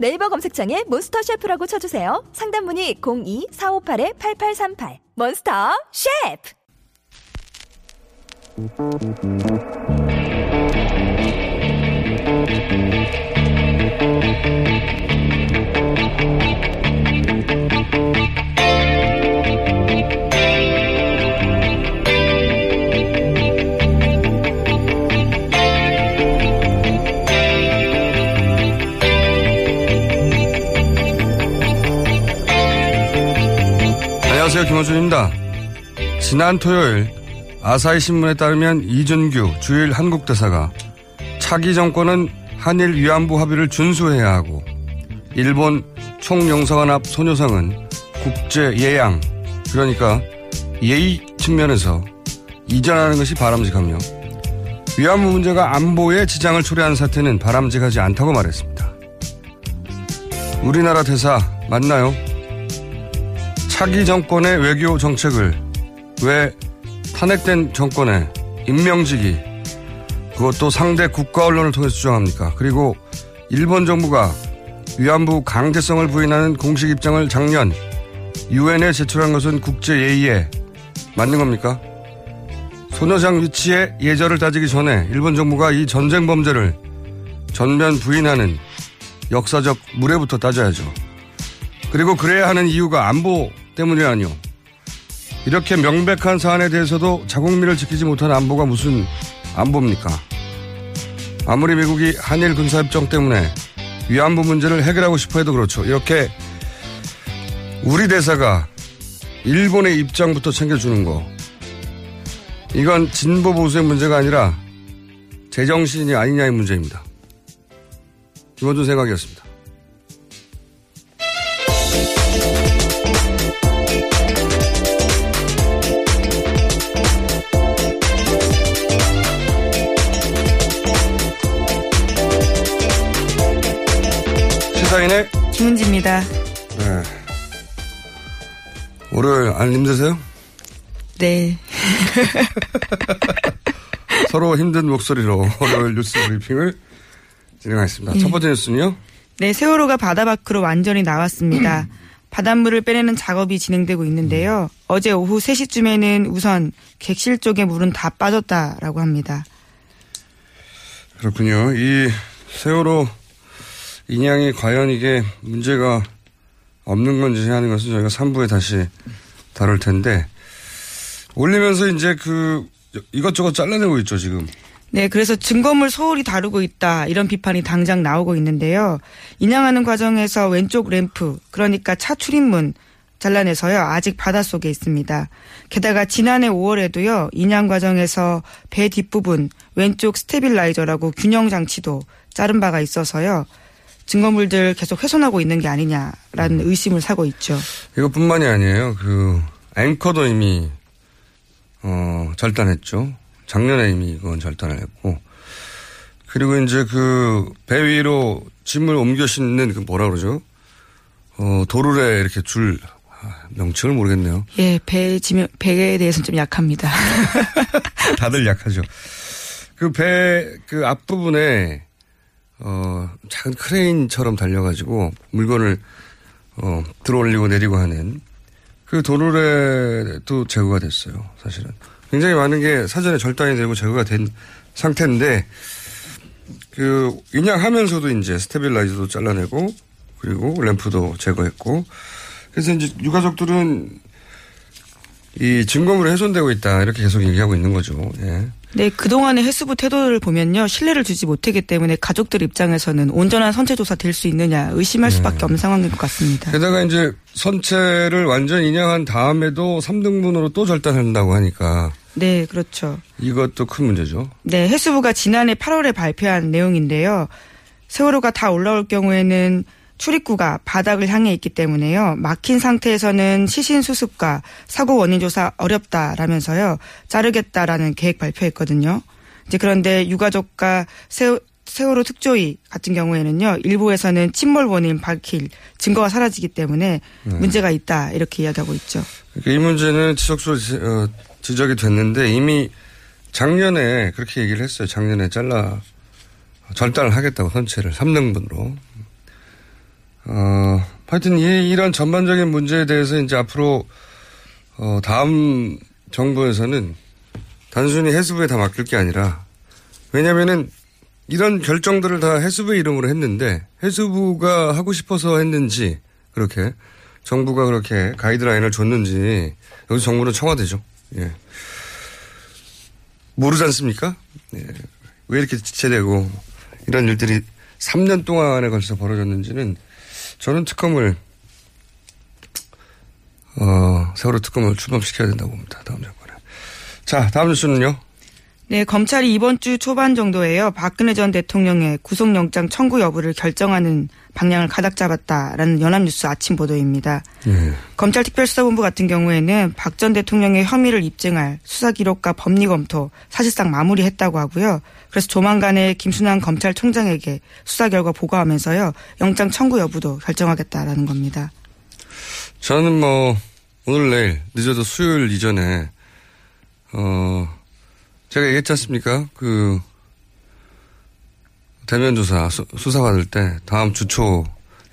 네이버 검색창에 몬스터 셰프라고 쳐주세요. 상담 문의 02-458-8838 몬스터 셰프 안녕하세요. 김호준입니다. 지난 토요일 아사히 신문에 따르면 이준규 주일 한국 대사가 차기 정권은 한일 위안부 합의를 준수해야 하고 일본 총영사관 앞 소녀상은 국제 예양 그러니까 예의 측면에서 이전하는 것이 바람직하며 위안부 문제가 안보에 지장을 초래한 사태는 바람직하지 않다고 말했습니다. 우리나라 대사 맞나요? 차기 정권의 외교 정책을 왜 탄핵된 정권의 임명직이 그것도 상대 국가 언론을 통해서 주장합니까? 그리고 일본 정부가 위안부 강제성을 부인하는 공식 입장을 작년 유엔에 제출한 것은 국제 예의에 맞는 겁니까? 소녀상 위치의 예절을 따지기 전에 일본 정부가 이 전쟁 범죄를 전면 부인하는 역사적 무례부터 따져야죠. 그리고 그래야 하는 이유가 안보 때문이라니요. 이렇게 명백한 사안에 대해서도 자국민을 지키지 못한 안보가 무슨 안보입니까? 아무리 미국이 한일 군사협정 때문에 위안부 문제를 해결하고 싶어 해도 그렇죠. 이렇게 우리 대사가 일본의 입장부터 챙겨주는 거. 이건 진보 보수의 문제가 아니라 제정신이 아니냐의 문제입니다. 김원준 생각이었습니다. 김은지입니다. 네. 월요일 안 힘드세요? 네. 서로 힘든 목소리로 월요일 뉴스 브리핑을 진행하겠습니다. 첫 번째 뉴스는요? 네, 세월호가 바다 밖으로 완전히 나왔습니다. 바닷물을 빼내는 작업이 진행되고 있는데요. 어제 오후 3시쯤에는 우선 객실 쪽에 물은 다 빠졌다라고 합니다. 그렇군요. 이 세월호 인양이 과연 이게 문제가 없는 건지 하는 것은 저희가 3부에 다시 다룰 텐데 올리면서 이제 그 이것저것 잘라내고 있죠 지금. 네, 그래서 증거물 소홀히 다루고 있다 이런 비판이 당장 나오고 있는데요. 인양하는 과정에서 왼쪽 램프, 그러니까 차 출입문 잘라내서요 아직 바닷속에 있습니다. 게다가 지난해 5월에도요 인양 과정에서 배 뒷부분 왼쪽 stabilizer라고 균형 장치도 자른 바가 있어서요 증거물들 계속 훼손하고 있는 게 아니냐라는 의심을 사고 있죠. 이것뿐만이 아니에요. 그 앵커도 이미 어 절단했죠. 작년에 이미 이건 절단을 했고 그리고 이제 그 배 위로 짐을 옮겨 싣는 그 뭐라 그러죠? 어 도르래 이렇게 줄 아, 명칭을 모르겠네요. 예, 배 지명 배에 대해서는 좀 약합니다. 다들 약하죠. 그 배 그 앞부분에 어 작은 크레인처럼 달려가지고 물건을 어 들어올리고 내리고 하는 그 도르래도 제거가 됐어요. 사실은 굉장히 많은 게 사전에 절단이 되고 제거가 된 상태인데 그 인양하면서도 이제 stabilizer도 잘라내고 그리고 램프도 제거했고 그래서 이제 유가족들은 이 증거물이 훼손되고 있다 이렇게 계속 얘기하고 있는 거죠. 예. 네, 그동안의 해수부 태도를 보면요. 신뢰를 주지 못했기 때문에 가족들 입장에서는 온전한 선체 조사 될 수 있느냐 의심할 수밖에 없는 상황인 것 같습니다. 게다가 이제 선체를 완전 인양한 다음에도 3등분으로 또 절단한다고 하니까 네, 그렇죠. 이것도 큰 문제죠. 네, 해수부가 지난해 8월에 발표한 내용인데요. 세월호가 다 올라올 경우에는 출입구가 바닥을 향해 있기 때문에요. 막힌 상태에서는 시신 수습과 사고 원인 조사 어렵다라면서요. 자르겠다라는 계획 발표했거든요. 이제 그런데 유가족과 세, 세월호 특조위 같은 경우에는요. 일부에서는 침몰 원인 밝힐 증거가 사라지기 때문에 네. 문제가 있다 이렇게 이야기하고 있죠. 그러니까 이 문제는 지속적으로 지- 어, 지적이 됐는데 이미 작년에 그렇게 얘기를 했어요. 작년에 잘라 절단을 하겠다고 선체를 3등분으로. 어, 하여튼 이, 이런 전반적인 문제에 대해서 이제 앞으로 어, 다음 정부에서는 단순히 해수부에 다 맡길 게 아니라 왜냐면은 이런 결정들을 다 해수부 이름으로 했는데 해수부가 하고 싶어서 했는지 그렇게 정부가 그렇게 가이드라인을 줬는지 여기서 정부는 청와대죠. 예. 모르지 않습니까? 예. 왜 이렇게 지체되고 이런 일들이 3년 동안에 걸쳐 벌어졌는지는 저는 특검을 어, 세월호 특검을 출범시켜야 된다고 봅니다. 다음 정권에. 자, 다음 뉴스는요. 네, 검찰이 이번 주 초반 정도에요. 박근혜 전 대통령의 구속영장 청구 여부를 결정하는 방향을 가닥 잡았다라는 연합뉴스 아침 보도입니다. 예. 검찰 특별수사본부 같은 경우에는 박 전 대통령의 혐의를 입증할 수사 기록과 법리 검토 사실상 마무리했다고 하고요. 그래서 조만간에 김순환 검찰총장에게 수사 결과 보고하면서요. 영장 청구 여부도 결정하겠다라는 겁니다. 저는 뭐 오늘 내일 늦어도 수요일 이전에 어 제가 얘기했지 않습니까? 그 대면 조사 수, 사 받을 때 다음 주 초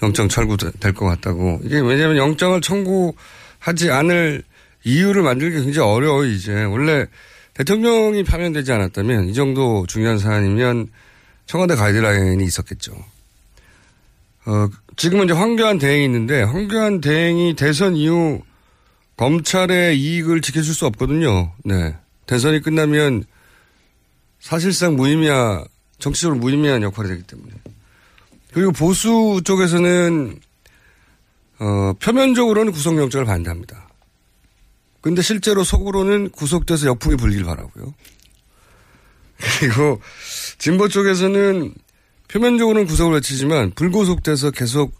영장 철구될 것 같다고 이게 왜냐하면 영장을 청구하지 않을 이유를 만들기 굉장히 어려워 이제 원래 대통령이 파면되지 않았다면 이 정도 중요한 사안이면 청와대 가이드라인이 있었겠죠. 어, 지금은 이제 황교안 대행이 있는데 황교안 대행이 대선 이후 검찰의 이익을 지켜줄 수 없거든요. 네. 대선이 끝나면 사실상 무의미한 정치적으로 무의미한 역할이 되기 때문에 그리고 보수 쪽에서는 어, 표면적으로는 구속영장을 반대합니다. 근데 실제로 속으로는 구속돼서 역풍이 불길 바라고요. 그리고 진보 쪽에서는 표면적으로는 구속을 외치지만 불구속돼서 계속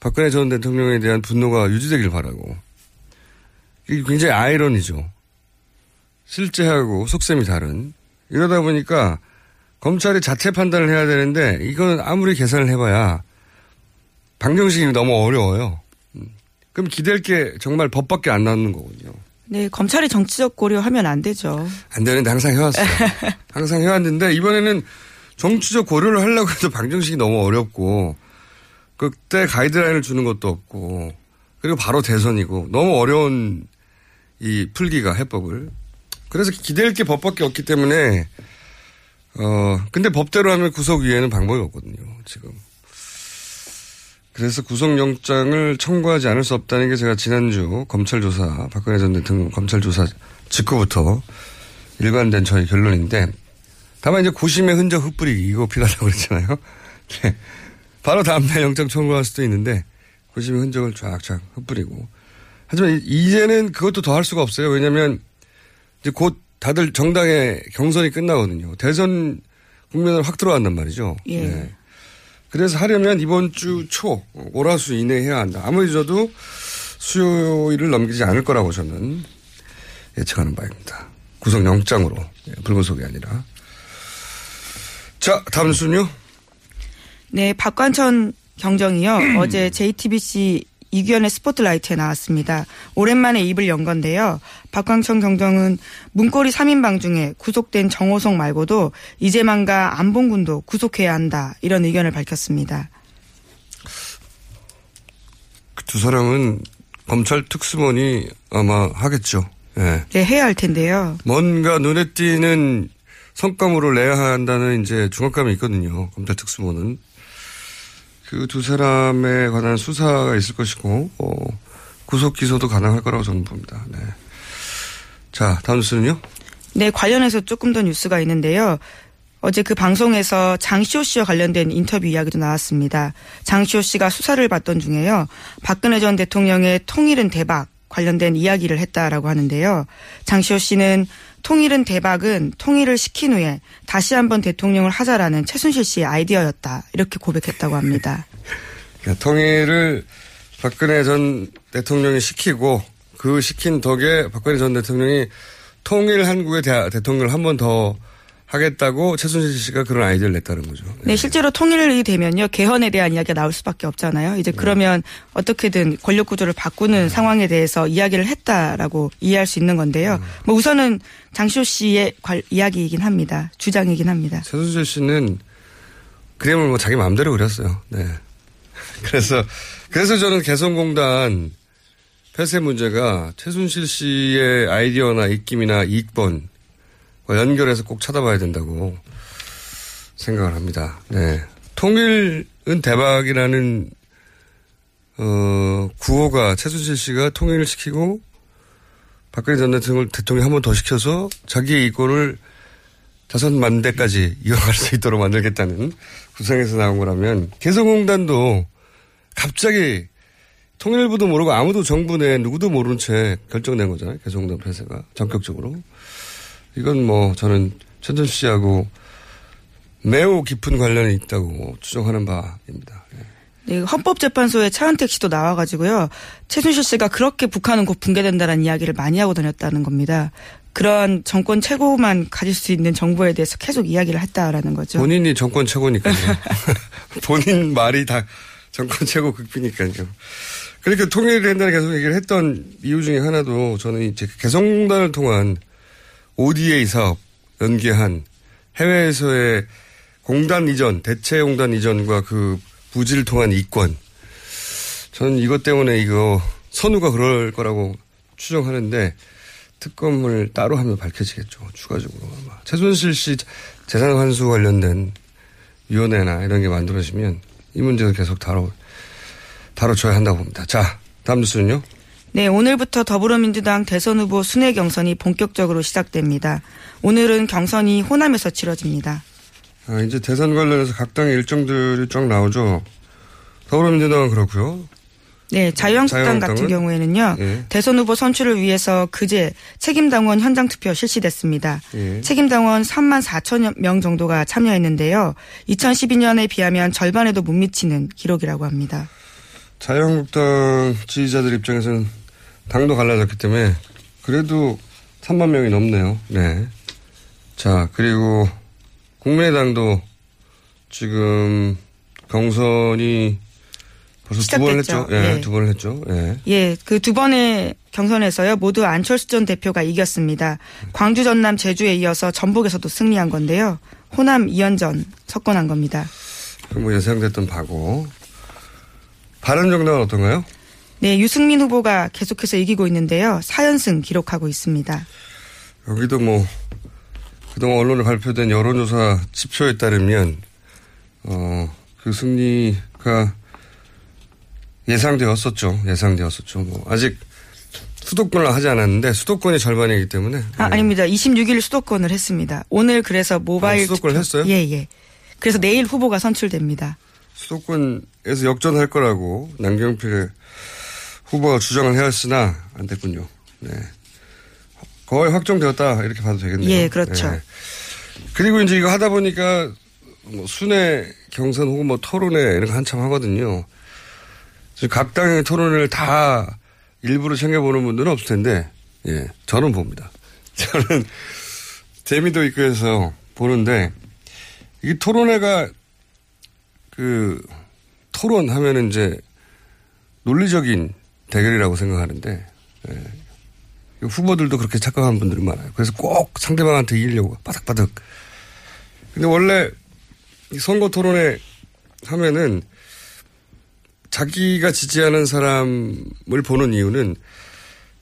박근혜 전 대통령에 대한 분노가 유지되길 바라고. 이게 굉장히 아이러니죠. 실제하고 속셈이 다른. 이러다 보니까 검찰이 자체 판단을 해야 되는데 이건 아무리 계산을 해봐야 방정식이 너무 어려워요. 음. 그럼 기댈 게 정말 법밖에 안 나오는 거거든요. 네, 검찰이 정치적 고려하면 안 되죠. 안 되는데 항상 해왔어요. 항상 해왔는데 이번에는 정치적 고려를 하려고 해도 방정식이 너무 어렵고 그때 가이드라인을 주는 것도 없고 그리고 바로 대선이고 너무 어려운 이 풀기가 해법을 그래서 기댈 게 법밖에 없기 때문에 어 근데 법대로 하면 구속위에는 방법이 없거든요 지금 그래서 구속영장을 청구하지 않을 수 없다는 게 제가 지난주 검찰 조사 박근혜 전 대통령 검찰 조사 직후부터 일관된 저희 결론인데 다만 이제 고심의 흔적 흩뿌리기 이거 필요하다고 그랬잖아요. 네. 바로 다음날 영장 청구할 수도 있는데 고심의 흔적을 쫙쫙 흩뿌리고 하지만 이제는 그것도 더 할 수가 없어요. 왜냐하면 이제 곧 다들 정당의 경선이 끝나거든요. 대선 국면을 확 들어간단 말이죠. 예. 네. 그래서 하려면 이번 주 초, 오라수 이내에 해야 한다. 아무리 저도 수요일을 넘기지 않을 거라고 저는 예측하는 바입니다. 구속영장으로. 예, 불구속이 아니라. 자, 다음 순요. 네, 박관천 경정이요. 어제 JTBC 이규현의 스포트라이트에 나왔습니다. 오랜만에 입을 연 건데요. 박광천 경정은 문고리 3인방 중에 구속된 정호성 말고도 이재만과 안봉군도 구속해야 한다. 이런 의견을 밝혔습니다. 그 두 사람은 검찰 특수본이 아마 하겠죠. 예. 네, 해야 할 텐데요. 뭔가 눈에 띄는 성과물을 내야 한다는 이제 중압감이 있거든요. 검찰 특수본은. 그 두 사람에 관한 수사가 있을 것이고, 어, 구속 기소도 가능할 거라고 저는 봅니다. 네. 자, 다음 뉴스는요? 네, 관련해서 조금 더 뉴스가 있는데요. 어제 그 방송에서 장시호 씨와 관련된 인터뷰 이야기도 나왔습니다. 장시호 씨가 수사를 받던 중에요. 박근혜 전 대통령의 통일은 대박 관련된 이야기를 했다라고 하는데요. 장시호 씨는 통일은 대박은 통일을 시킨 후에 다시 한번 대통령을 하자라는 최순실 씨의 아이디어였다. 이렇게 고백했다고 합니다. 그러니까 통일을 박근혜 전 대통령이 시키고 그 시킨 덕에 박근혜 전 대통령이 통일 한국의 대, 대통령을 한 번 더 하겠다고 최순실 씨가 그런 아이디어를 냈다는 거죠. 네, 실제로 통일이 되면요. 개헌에 대한 이야기가 나올 수밖에 없잖아요. 이제 그러면 어떻게든 권력 구조를 바꾸는 상황에 대해서 이야기를 했다라고 이해할 수 있는 건데요. 뭐 우선은 장시호 씨의 관- 이야기이긴 합니다. 주장이긴 합니다. 최순실 씨는 그림을 뭐 자기 마음대로 그렸어요. 네. 그래서, 그래서 저는 개성공단 폐쇄 문제가 최순실 씨의 아이디어나 입김이나 이익번과 연결해서 꼭 찾아봐야 된다고 생각을 합니다. 네. 통일은 대박이라는, 어, 구호가 최순실 씨가 통일을 시키고 박근혜 전 대통령을 대통령이 한번 더 시켜서 자기의 이권을 다섯 만 대까지 이어갈 수 있도록 만들겠다는 구상에서 나온 거라면 개성공단도 갑자기 통일부도 모르고 아무도 정부 내 누구도 모르는 채 결정된 거잖아요. 개성공단 폐쇄가 전격적으로. 이건 뭐 저는 최준 씨하고 매우 깊은 관련이 있다고 추정하는 바입니다. 예. 네, 헌법재판소에 차은택 씨도 나와가지고요. 최순실 씨가 그렇게 북한은 곧 붕괴된다는 이야기를 많이 하고 다녔다는 겁니다. 그런 정권 최고만 가질 수 있는 정부에 대해서 계속 이야기를 했다라는 거죠. 본인이 정권 최고니까요. 본인 말이 다 정권 최고 극비니까요. 그러니까 통일을 한다는 계속 얘기를 했던 이유 중에 하나도 저는 이제 개성공단을 통한 ODA 사업 연계한 해외에서의 공단 이전, 대체 공단 이전과 그 부지를 통한 이권. 저는 이것 때문에 이거 선우가 그럴 거라고 추정하는데 특검을 따로 하면 밝혀지겠죠. 추가적으로 아마. 최순실 씨 재산 환수 관련된 위원회나 이런 게 만들어지면 이 문제도 계속 다뤄, 다뤄줘야 한다고 봅니다. 자, 다음 뉴스는요. 네, 오늘부터 더불어민주당 대선 후보 순회 경선이 본격적으로 시작됩니다. 오늘은 경선이 호남에서 치러집니다. 아, 이제 대선 관련해서 각 당의 일정들이 쫙 나오죠. 더불어민주당은 그렇고요. 네, 자유한국당? 같은 경우에는요. 예. 대선 후보 선출을 위해서 그제 책임당원 현장 투표 실시됐습니다. 예. 책임당원 3만 4천 명 정도가 참여했는데요. 2012년에 비하면 절반에도 못 미치는 기록이라고 합니다. 자유한국당 지지자들 입장에서는 당도 갈라졌기 때문에 그래도 3만 명이 넘네요. 네. 자, 그리고 국민의당도 지금 경선이 벌써 두 번을 시작됐죠. 했죠. 예, 네. 두 번을 했죠. 예. 예, 그 두 번의 경선에서요. 모두 안철수 전 대표가 이겼습니다. 광주, 전남, 제주에 이어서 전북에서도 승리한 건데요. 호남 2연전 석권한 겁니다. 뭐 예상됐던 바고. 바른정당은 어떤가요? 네, 유승민 후보가 계속해서 이기고 있는데요. 4연승 기록하고 있습니다. 여기도 뭐 그동안 언론에 발표된 여론조사 지표에 따르면 어 그 승리가 예상되었었죠. 예상되었었죠. 뭐 아직 수도권을 하지 않았는데 수도권이 절반이기 때문에 아, 아닙니다. 26일 수도권을 했습니다. 오늘 그래서 모바일 아, 수도권을 투표- 했어요? 예, 예. 그래서 내일 후보가 선출됩니다. 수도권에서 역전할 거라고 남경필의 후보가 주장을 해왔으나 안 됐군요. 네. 거의 확정되었다 이렇게 봐도 되겠네요. 예, 그렇죠. 네. 그리고 이제 이거 하다 보니까 뭐 순회 경선 혹은 뭐 토론회 이런 거 한참 하거든요. 각 당의 토론회를 다 일부러 챙겨보는 분들은 없을 텐데, 예, 저는 봅니다. 저는 재미도 있고 해서 보는데, 이 토론회가 그 토론하면은 이제 논리적인 대결이라고 생각하는데, 예, 후보들도 그렇게 착각하는 분들이 많아요. 그래서 꼭 상대방한테 이기려고 바닥바닥. 근데 원래 이 선거 토론회 하면은 자기가 지지하는 사람을 보는 이유는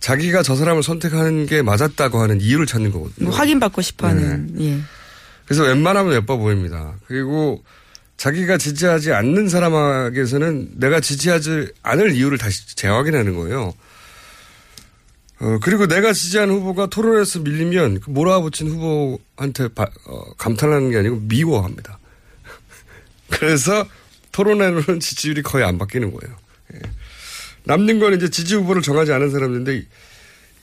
자기가 저 사람을 선택하는 게 맞았다고 하는 이유를 찾는 거거든요. 뭐 확인받고 싶어 하는, 예. 그래서 웬만하면 예뻐 보입니다. 그리고 자기가 지지하지 않는 사람에게서는 내가 지지하지 않을 이유를 다시 재확인하는 거예요. 어, 그리고 내가 지지하는 후보가 토론에서 밀리면 그 몰아붙인 후보한테 바, 어, 감탄하는 게 아니고 미워합니다. 그래서 토론회로는 지지율이 거의 안 바뀌는 거예요. 예. 남는 건 이제 지지 후보를 정하지 않은 사람들인데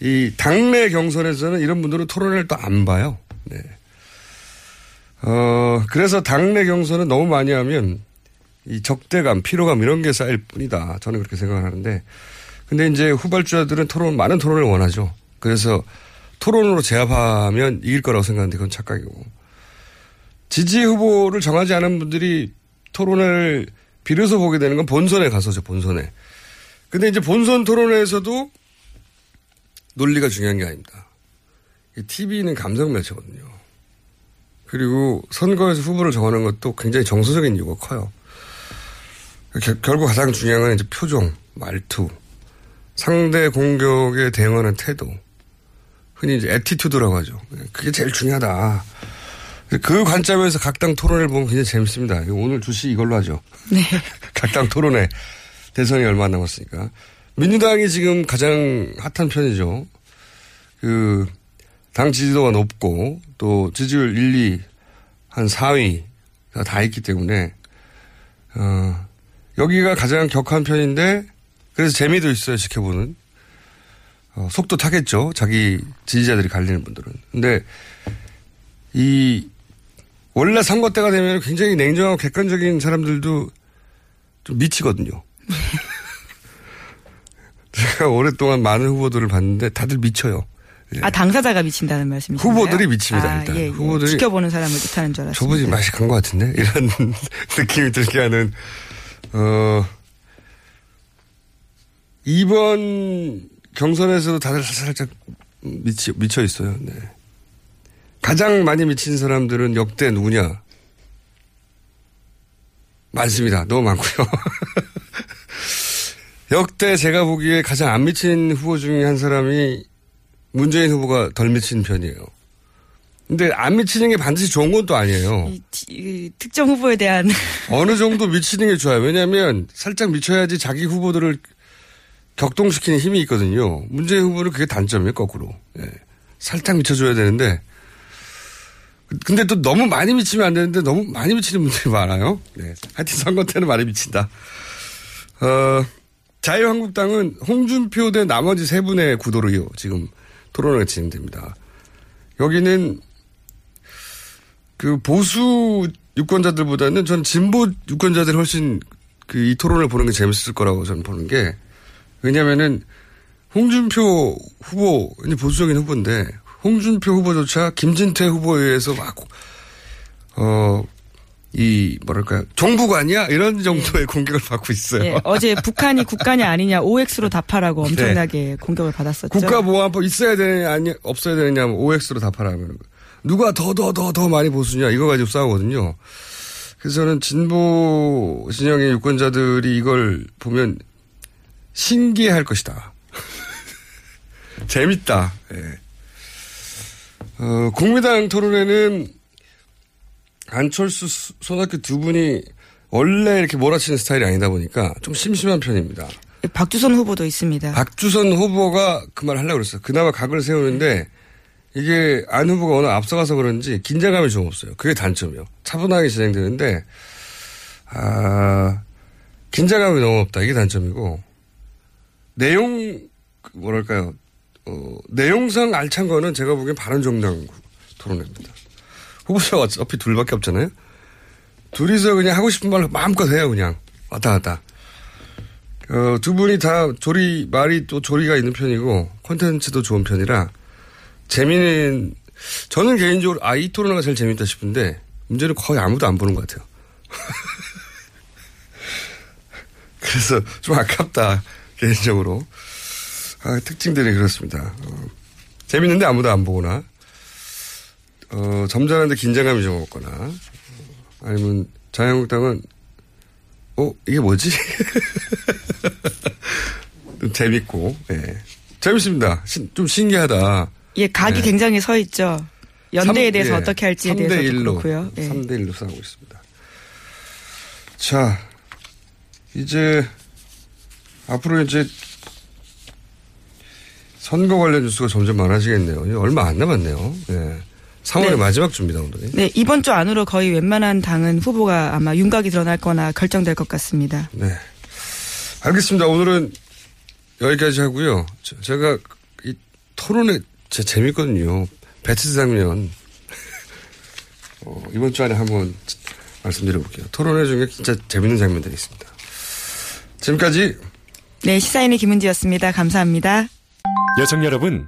이 당내 경선에서는 이런 분들은 토론회를 또 안 봐요. 네. 어, 그래서 당내 경선은 너무 많이 하면 이 적대감, 피로감 이런 게 쌓일 뿐이다. 저는 그렇게 생각을 하는데 근데 이제 후발주자들은 토론, 많은 토론을 원하죠. 그래서 토론으로 제압하면 이길 거라고 생각하는데 그건 착각이고. 지지 후보를 정하지 않은 분들이 토론을 비로소 보게 되는 건 본선에 가서죠, 본선에. 근데 이제 본선 토론회에서도 논리가 중요한 게 아닙니다. TV는 감성 매체거든요. 그리고 선거에서 후보를 정하는 것도 굉장히 정서적인 이유가 커요. 결국 가장 중요한 건 이제 표정, 말투, 상대 공격에 대응하는 태도. 흔히 이제 attitude라고 하죠. 그게 제일 중요하다. 그 관점에서 각 당 토론을 보면 굉장히 재밌습니다. 오늘 주시 이걸로 하죠. 네. 각 당 토론회 대선이 얼마 안 남았으니까. 민주당이 지금 가장 핫한 편이죠. 그, 당 지지도가 높고 또 지지율 1, 2, 한 4위가 다 있기 때문에, 어, 여기가 가장 격한 편인데 그래서 재미도 있어요, 지켜보는. 어, 속도 타겠죠. 자기 지지자들이 갈리는 분들은. 근데 이 원래 선거 때가 되면 굉장히 냉정하고 객관적인 사람들도 좀 미치거든요. 제가 오랫동안 많은 후보들을 봤는데 다들 미쳐요. 예. 아 당사자가 미친다는 말씀이신가요? 후보들이 미칩니다. 아, 일단 예, 예. 후보들이 지켜보는 사람을 뜻하는 줄 알았습니다. 저분이 맛이 간 것 같은데 이런 느낌이 들게 하는 어 이번 경선에서도 다들 살짝 미치, 미쳐 있어요. 네. 가장 많이 미친 사람들은 역대 누구냐? 많습니다. 너무 많고요. 역대 제가 보기에 가장 안 미친 후보 중에 한 사람이 문재인 후보가 덜 미친 편이에요. 근데 안 미치는 게 반드시 좋은 건 또 아니에요. 이, 이, 특정 후보에 대한 어느 정도 미치는 게 좋아요. 왜냐하면 살짝 미쳐야지 자기 후보들을 격동시키는 힘이 있거든요. 문재인 후보는 그게 단점이에요, 거꾸로. 예. 살짝 미쳐줘야 되는데. 근데 또 너무 많이 미치면 안 되는데 너무 많이 미치는 분들이 많아요. 네. 하여튼 선거 때는 많이 미친다. 어, 자유한국당은 홍준표 대 나머지 세 분의 구도로요, 지금 토론회가 진행됩니다. 여기는 그 보수 유권자들보다는 전 진보 유권자들이 훨씬 그 이 토론을 보는 게 재밌을 거라고 저는 보는 게 왜냐면은 홍준표 후보, 이제 보수적인 후보인데 홍준표 후보조차 김진태 후보에 의해서 막, 어, 이, 뭐랄까요. 정부가 아니야? 이런 정도의 공격을 받고 있어요. 예, 어제 북한이 국간이 아니냐 OX로 답하라고 엄청나게 공격을 받았었죠. 국가보안법 있어야 되느냐, 아니, 없어야 되느냐, 하면 OX로 답하라면. 누가 더, 더, 더, 더 많이 보수냐, 이거 가지고 싸우거든요. 그래서 저는 진보 진영의 유권자들이 이걸 보면 신기할 것이다. 재밌다. 예. 어, 국민당 토론회는 안철수, 손학규 두 분이 원래 이렇게 몰아치는 스타일이 아니다 보니까 좀 심심한 편입니다. 박주선 후보도 있습니다. 박주선 후보가 그 말 하려고 그랬어요. 그나마 각을 세우는데 이게 안 후보가 워낙 앞서가서 그런지 긴장감이 좀 없어요. 그게 단점이요. 차분하게 진행되는데, 아, 긴장감이 너무 없다. 이게 단점이고, 내용 그 뭐랄까요? 어, 내용상 알찬 거는 제가 보기엔 바른정당 토론회입니다. 후보자가 어차피 둘밖에 없잖아요. 둘이서 그냥 하고 싶은 말 마음껏 해요, 그냥. 왔다 갔다. 어, 두 분이 다 조리, 말이 또 조리가 있는 편이고, 콘텐츠도 좋은 편이라, 재미는, 저는 개인적으로, 아, 이 토론회가 제일 재밌다 싶은데, 문제는 거의 아무도 안 보는 것 같아요. 그래서 좀 아깝다, 개인적으로. 아, 특징들이 그렇습니다. 어, 재밌는데 아무도 안 보거나, 어, 점잖은데 긴장감이 어, 아니면 자유한국당은, 어, 이게 뭐지? 좀 재밌고, 예. 재밌습니다. 신- 좀 신기하다. 예, 각이 네. 굉장히 서 있죠. 연대에 삼- 대해서 예, 어떻게 할지에 3대 대해서도 1로, 그렇고요. 예. 3대 1로 싸우고 있습니다. 자, 이제 앞으로 이제 선거 관련 뉴스가 점점 많아지겠네요. 얼마 안 남았네요. 예. 3월의 네. 마지막 주입니다, 오늘이. 네, 이번 주 안으로 거의 웬만한 당은 후보가 아마 윤곽이 드러날 거나 결정될 것 같습니다. 네. 알겠습니다. 오늘은 여기까지 하고요. 저- 제가 이 토론에 제 재밌거든요. 배치드 장면. 어, 이번 주 안에 한번 말씀드려볼게요. 토론회 중에 진짜 재밌는 장면들이 있습니다. 지금까지 네, 시사인의 김은지였습니다. 감사합니다. 여성 여러분,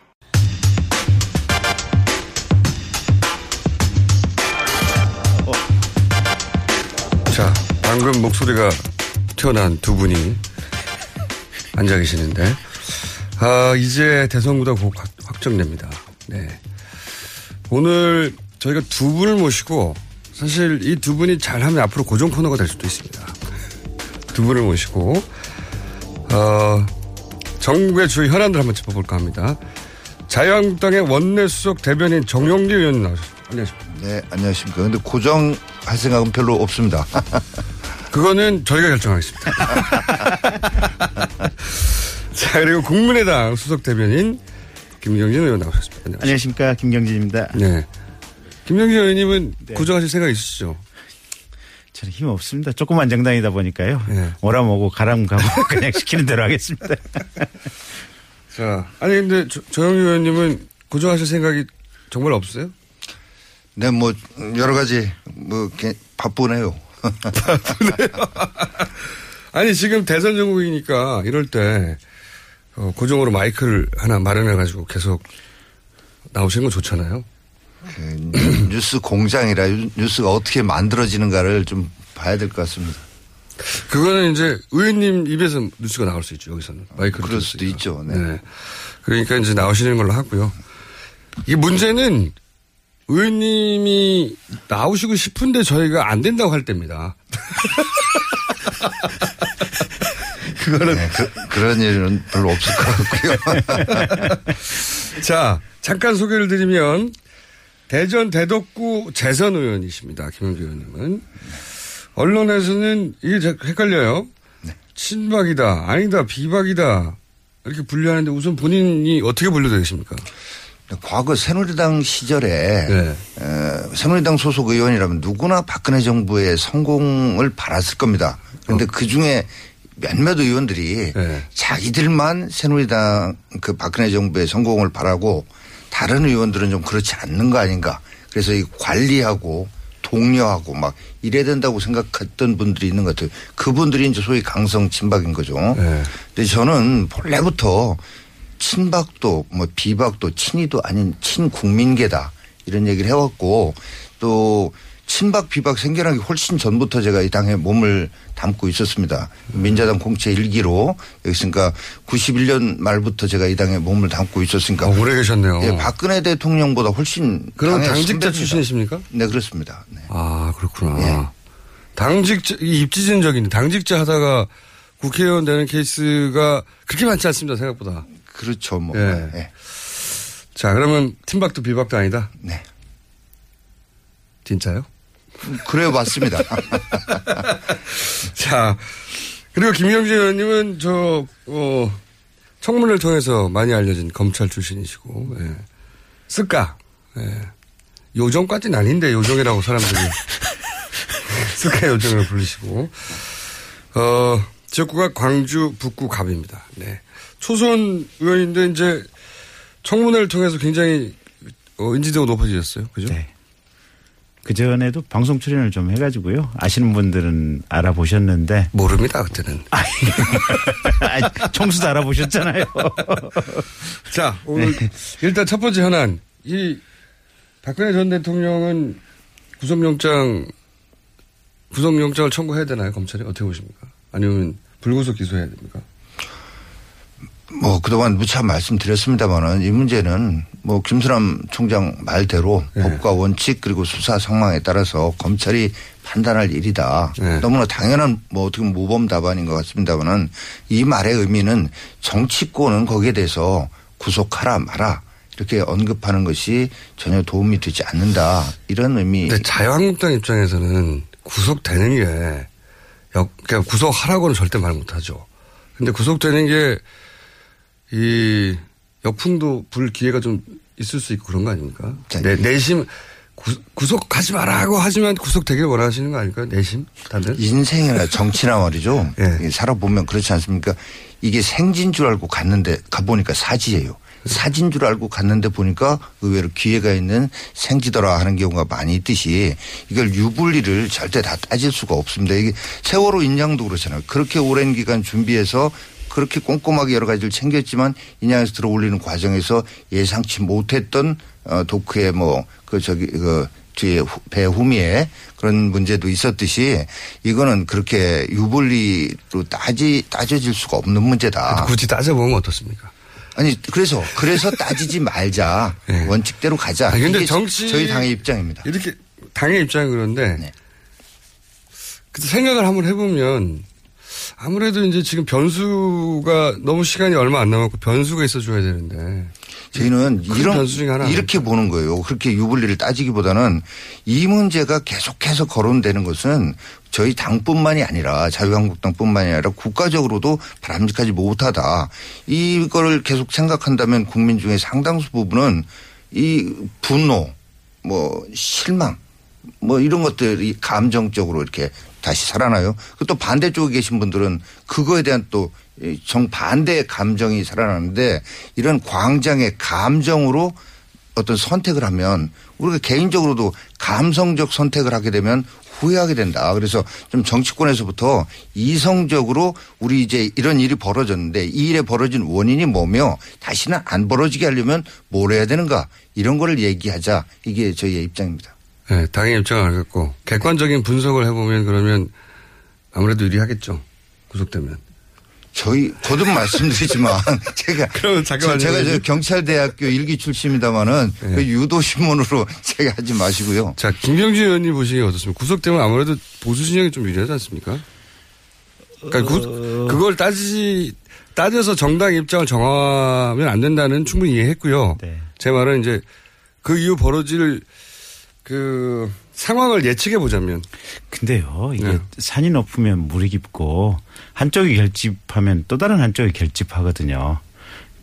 방금 목소리가 튀어나온 두 분이 앉아 계시는데, 아, 이제 대선구가 곧 확- 확정됩니다. 네. 오늘 저희가 두 분을 모시고, 사실 이 두 분이 잘하면 앞으로 고정 코너가 될 수도 있습니다. 두 분을 모시고, 어, 정부의 주요 현안들 한번 짚어볼까 합니다. 자유한국당의 원내 수석 대변인 정용기 의원 나오셨습니다. 안녕하십니까. 네, 안녕하십니까. 근데 고정할 생각은 별로 없습니다. 그거는 저희가 결정하겠습니다. 자, 그리고 국민의당 수석 대변인 김경진 의원 나오셨습니다. 안녕하십니까. 안녕하십니까. 김경진입니다. 네. 김경진 의원님은 네. 고정하실 생각 있으시죠? 저는 힘 없습니다. 조그만 정당이다 보니까요. 네. 오라 오고 가람 가고 그냥 시키는 대로 하겠습니다. 자, 아니, 근데 조, 조영희 의원님은 고정하실 생각이 정말 없으세요? 네, 뭐 여러 가지 뭐 바쁘네요. 아니, 지금 대선 전국이니까 이럴 때, 어, 고정으로 마이크를 하나 마련해가지고 계속 나오시는 건 좋잖아요. 그 뉴스 공장이라 뉴스가 어떻게 만들어지는가를 좀 봐야 될 것 같습니다. 그거는 이제 의원님 입에서 뉴스가 나올 수 있죠, 여기서는. 마이크를. 그럴 수도. 있죠. 네. 그러니까 이제 나오시는 걸로 하고요. 이 문제는 의원님이 나오시고 싶은데 저희가 안 된다고 할 때입니다. 그거는. 네, 그, 런 일은 별로 없을 것 같고요. 자, 잠깐 소개를 드리면 대전 대덕구 재선 의원이십니다. 김영주 의원님은. 언론에서는 이게 자- 헷갈려요. 친박이다, 아니다, 비박이다. 이렇게 분류하는데 우선 본인이 어떻게 분류되어 계십니까? 과거 새누리당 시절에 네. 어, 새누리당 소속 의원이라면 누구나 박근혜 정부의 성공을 바랐을 겁니다. 그런데 그 중에 몇몇 의원들이 네. 자기들만 새누리당 그 박근혜 정부의 성공을 바라고 다른 의원들은 좀 그렇지 않는 거 아닌가. 그래서 이 관리하고 독려하고 막 이래야 된다고 생각했던 분들이 있는 것 같아요. 그분들이 이제 소위 강성 친박인 거죠. 네. 근데 저는 본래부터 친박도 뭐 비박도 친이도 아닌 친국민계다 이런 얘기를 해왔고 또 친박 비박 생겨나기 훨씬 전부터 제가 이 당에 몸을 담고 있었습니다. 민자당 공채 일기로 여기 있으니까 91년 말부터 제가 이 당에 몸을 담고 있었으니까 어, 오래 계셨네요. 예, 박근혜 대통령보다 훨씬 그럼 당직자. 출신이십니까? 네 그렇습니다. 네. 아, 그렇구나. 당직자, 이 입지진적인 당직자 하다가 국회의원 되는 케이스가 그렇게 많지 않습니다, 생각보다. 그렇죠. 뭐. 예. 예. 자, 그러면 팀박도 비박도 아니다? 네. 진짜요? 그래요, 맞습니다. 자, 그리고 김영진 의원님은 저, 어, 청문회를 통해서 많이 알려진 검찰 출신이시고, 예. 쓸까? 예. 요정까지는 아닌데, 요정이라고 사람들이. 쓸까 요정을 부르시고, 어, 지역구가 광주 북구 갑입니다. 네. 초선 의원인데, 이제, 청문회를 통해서 굉장히, 어, 인지도가 높아지셨어요. 그죠? 네. 그 전에도 방송 출연을 좀 해가지고요. 아시는 분들은 알아보셨는데. 모릅니다, 그때는. 아니, 총수도 알아보셨잖아요. 자, 오늘 일단 첫 번째 현안. 이 박근혜 전 대통령은 구속영장, 구속영장을 청구해야 되나요? 검찰이 어떻게 보십니까? 아니면 불구속 기소해야 됩니까? 뭐 그동안 무차 말씀드렸습니다만은 이 문제는 뭐 김수남 총장 말대로 네. 법과 원칙 그리고 수사 상황에 따라서 검찰이 판단할 일이다. 네. 너무나 당연한 뭐 어떻게 보면 모범 답안인 것 같습니다만은 이 말의 의미는 정치권은 거기에 대해서 구속하라 마라 이렇게 언급하는 것이 전혀 도움이 되지 않는다 이런 의미. 근데 자유한국당 입장에서는 구속되는 게, 역, 그냥 구속하라고는 절대 말 못하죠. 근데 구속되는 게, 이, 역풍도 불 기회가 좀 있을 수 있고 그런 거 아닙니까? 내, 내심, 구, 구속하지 말라고 하지만 구속되길 원하시는 거 아닐까요? 내심? 다들? 인생이나 정치나 말이죠. 예. 살아보면 그렇지 않습니까? 이게 생진 줄 알고 갔는데 가보니까 사지예요. 사진 줄 알고 갔는데 보니까 의외로 기회가 있는 생지더라 하는 경우가 많이 있듯이 이걸 유불리를 절대 다 따질 수가 없습니다. 이게 세월호 인양도 그렇잖아요. 그렇게 오랜 기간 준비해서 그렇게 꼼꼼하게 여러 가지를 챙겼지만 인양에서 들어올리는 과정에서 예상치 못했던 어 도크의 뭐 그 저기 그 뒤에 후- 배 후미에 그런 문제도 있었듯이 이거는 그렇게 유불리로 따지 따져질 수가 없는 문제다. 굳이 따져보면 어떻습니까? 아니 그래서 그래서 따지지 말자 원칙대로 가자. 아, 근데 정치 저희 당의 입장입니다. 이렇게 당의 입장은 그런데 그 생각을 한번 해보면 아무래도 이제 지금 변수가 너무 시간이 얼마 안 남았고 변수가 있어줘야 되는데 저희는 큰 이런 이렇게 보는 거예요. 그렇게 유불리를 따지기보다는 이 문제가 계속해서 거론되는 것은 저희 당뿐만이 아니라 자유한국당뿐만이 아니라 국가적으로도 바람직하지 못하다. 이거를 계속 생각한다면 국민 중에 상당수 부분은 이 분노, 뭐 실망, 뭐 이런 것들이 감정적으로 이렇게 다시 살아나요. 그또 반대쪽에 계신 분들은 그거에 대한 또 정반대의 감정이 살아나는데 이런 광장의 감정으로 어떤 선택을 하면 우리가 개인적으로도 감성적 선택을 하게 되면 후회하게 된다. 그래서 좀 정치권에서부터 이성적으로 우리 이제 이런 일이 벌어졌는데 이 일에 벌어진 원인이 뭐며 다시는 안 벌어지게 하려면 뭘 해야 되는가 이런 거를 얘기하자. 이게 저희의 입장입니다. 네, 당의 입장을 알겠고 객관적인 분석을 해보면 그러면 아무래도 유리하겠죠. 구속되면. 저희 거듭 말씀드리지만 제가 그러면 잠깐만요. 제가 저 경찰대학교 일기 출신입니다마는 네. 그 유도 신문으로 제가 하지 마시고요. 자 김경진 의원님 보시기에 어떻습니까? 구속되면 아무래도 보수 진영이 좀 유리하지 않습니까? 그러니까 구- 그걸 따지 따져서 정당 입장을 정하면 안 된다는 충분히 이해했고요. 제 말은 이제 그 이후 벌어질 그 상황을 예측해 보자면 근데요, 이게 네. 산이 높으면 물이 깊고 한쪽이 결집하면 또 다른 한쪽이 결집하거든요.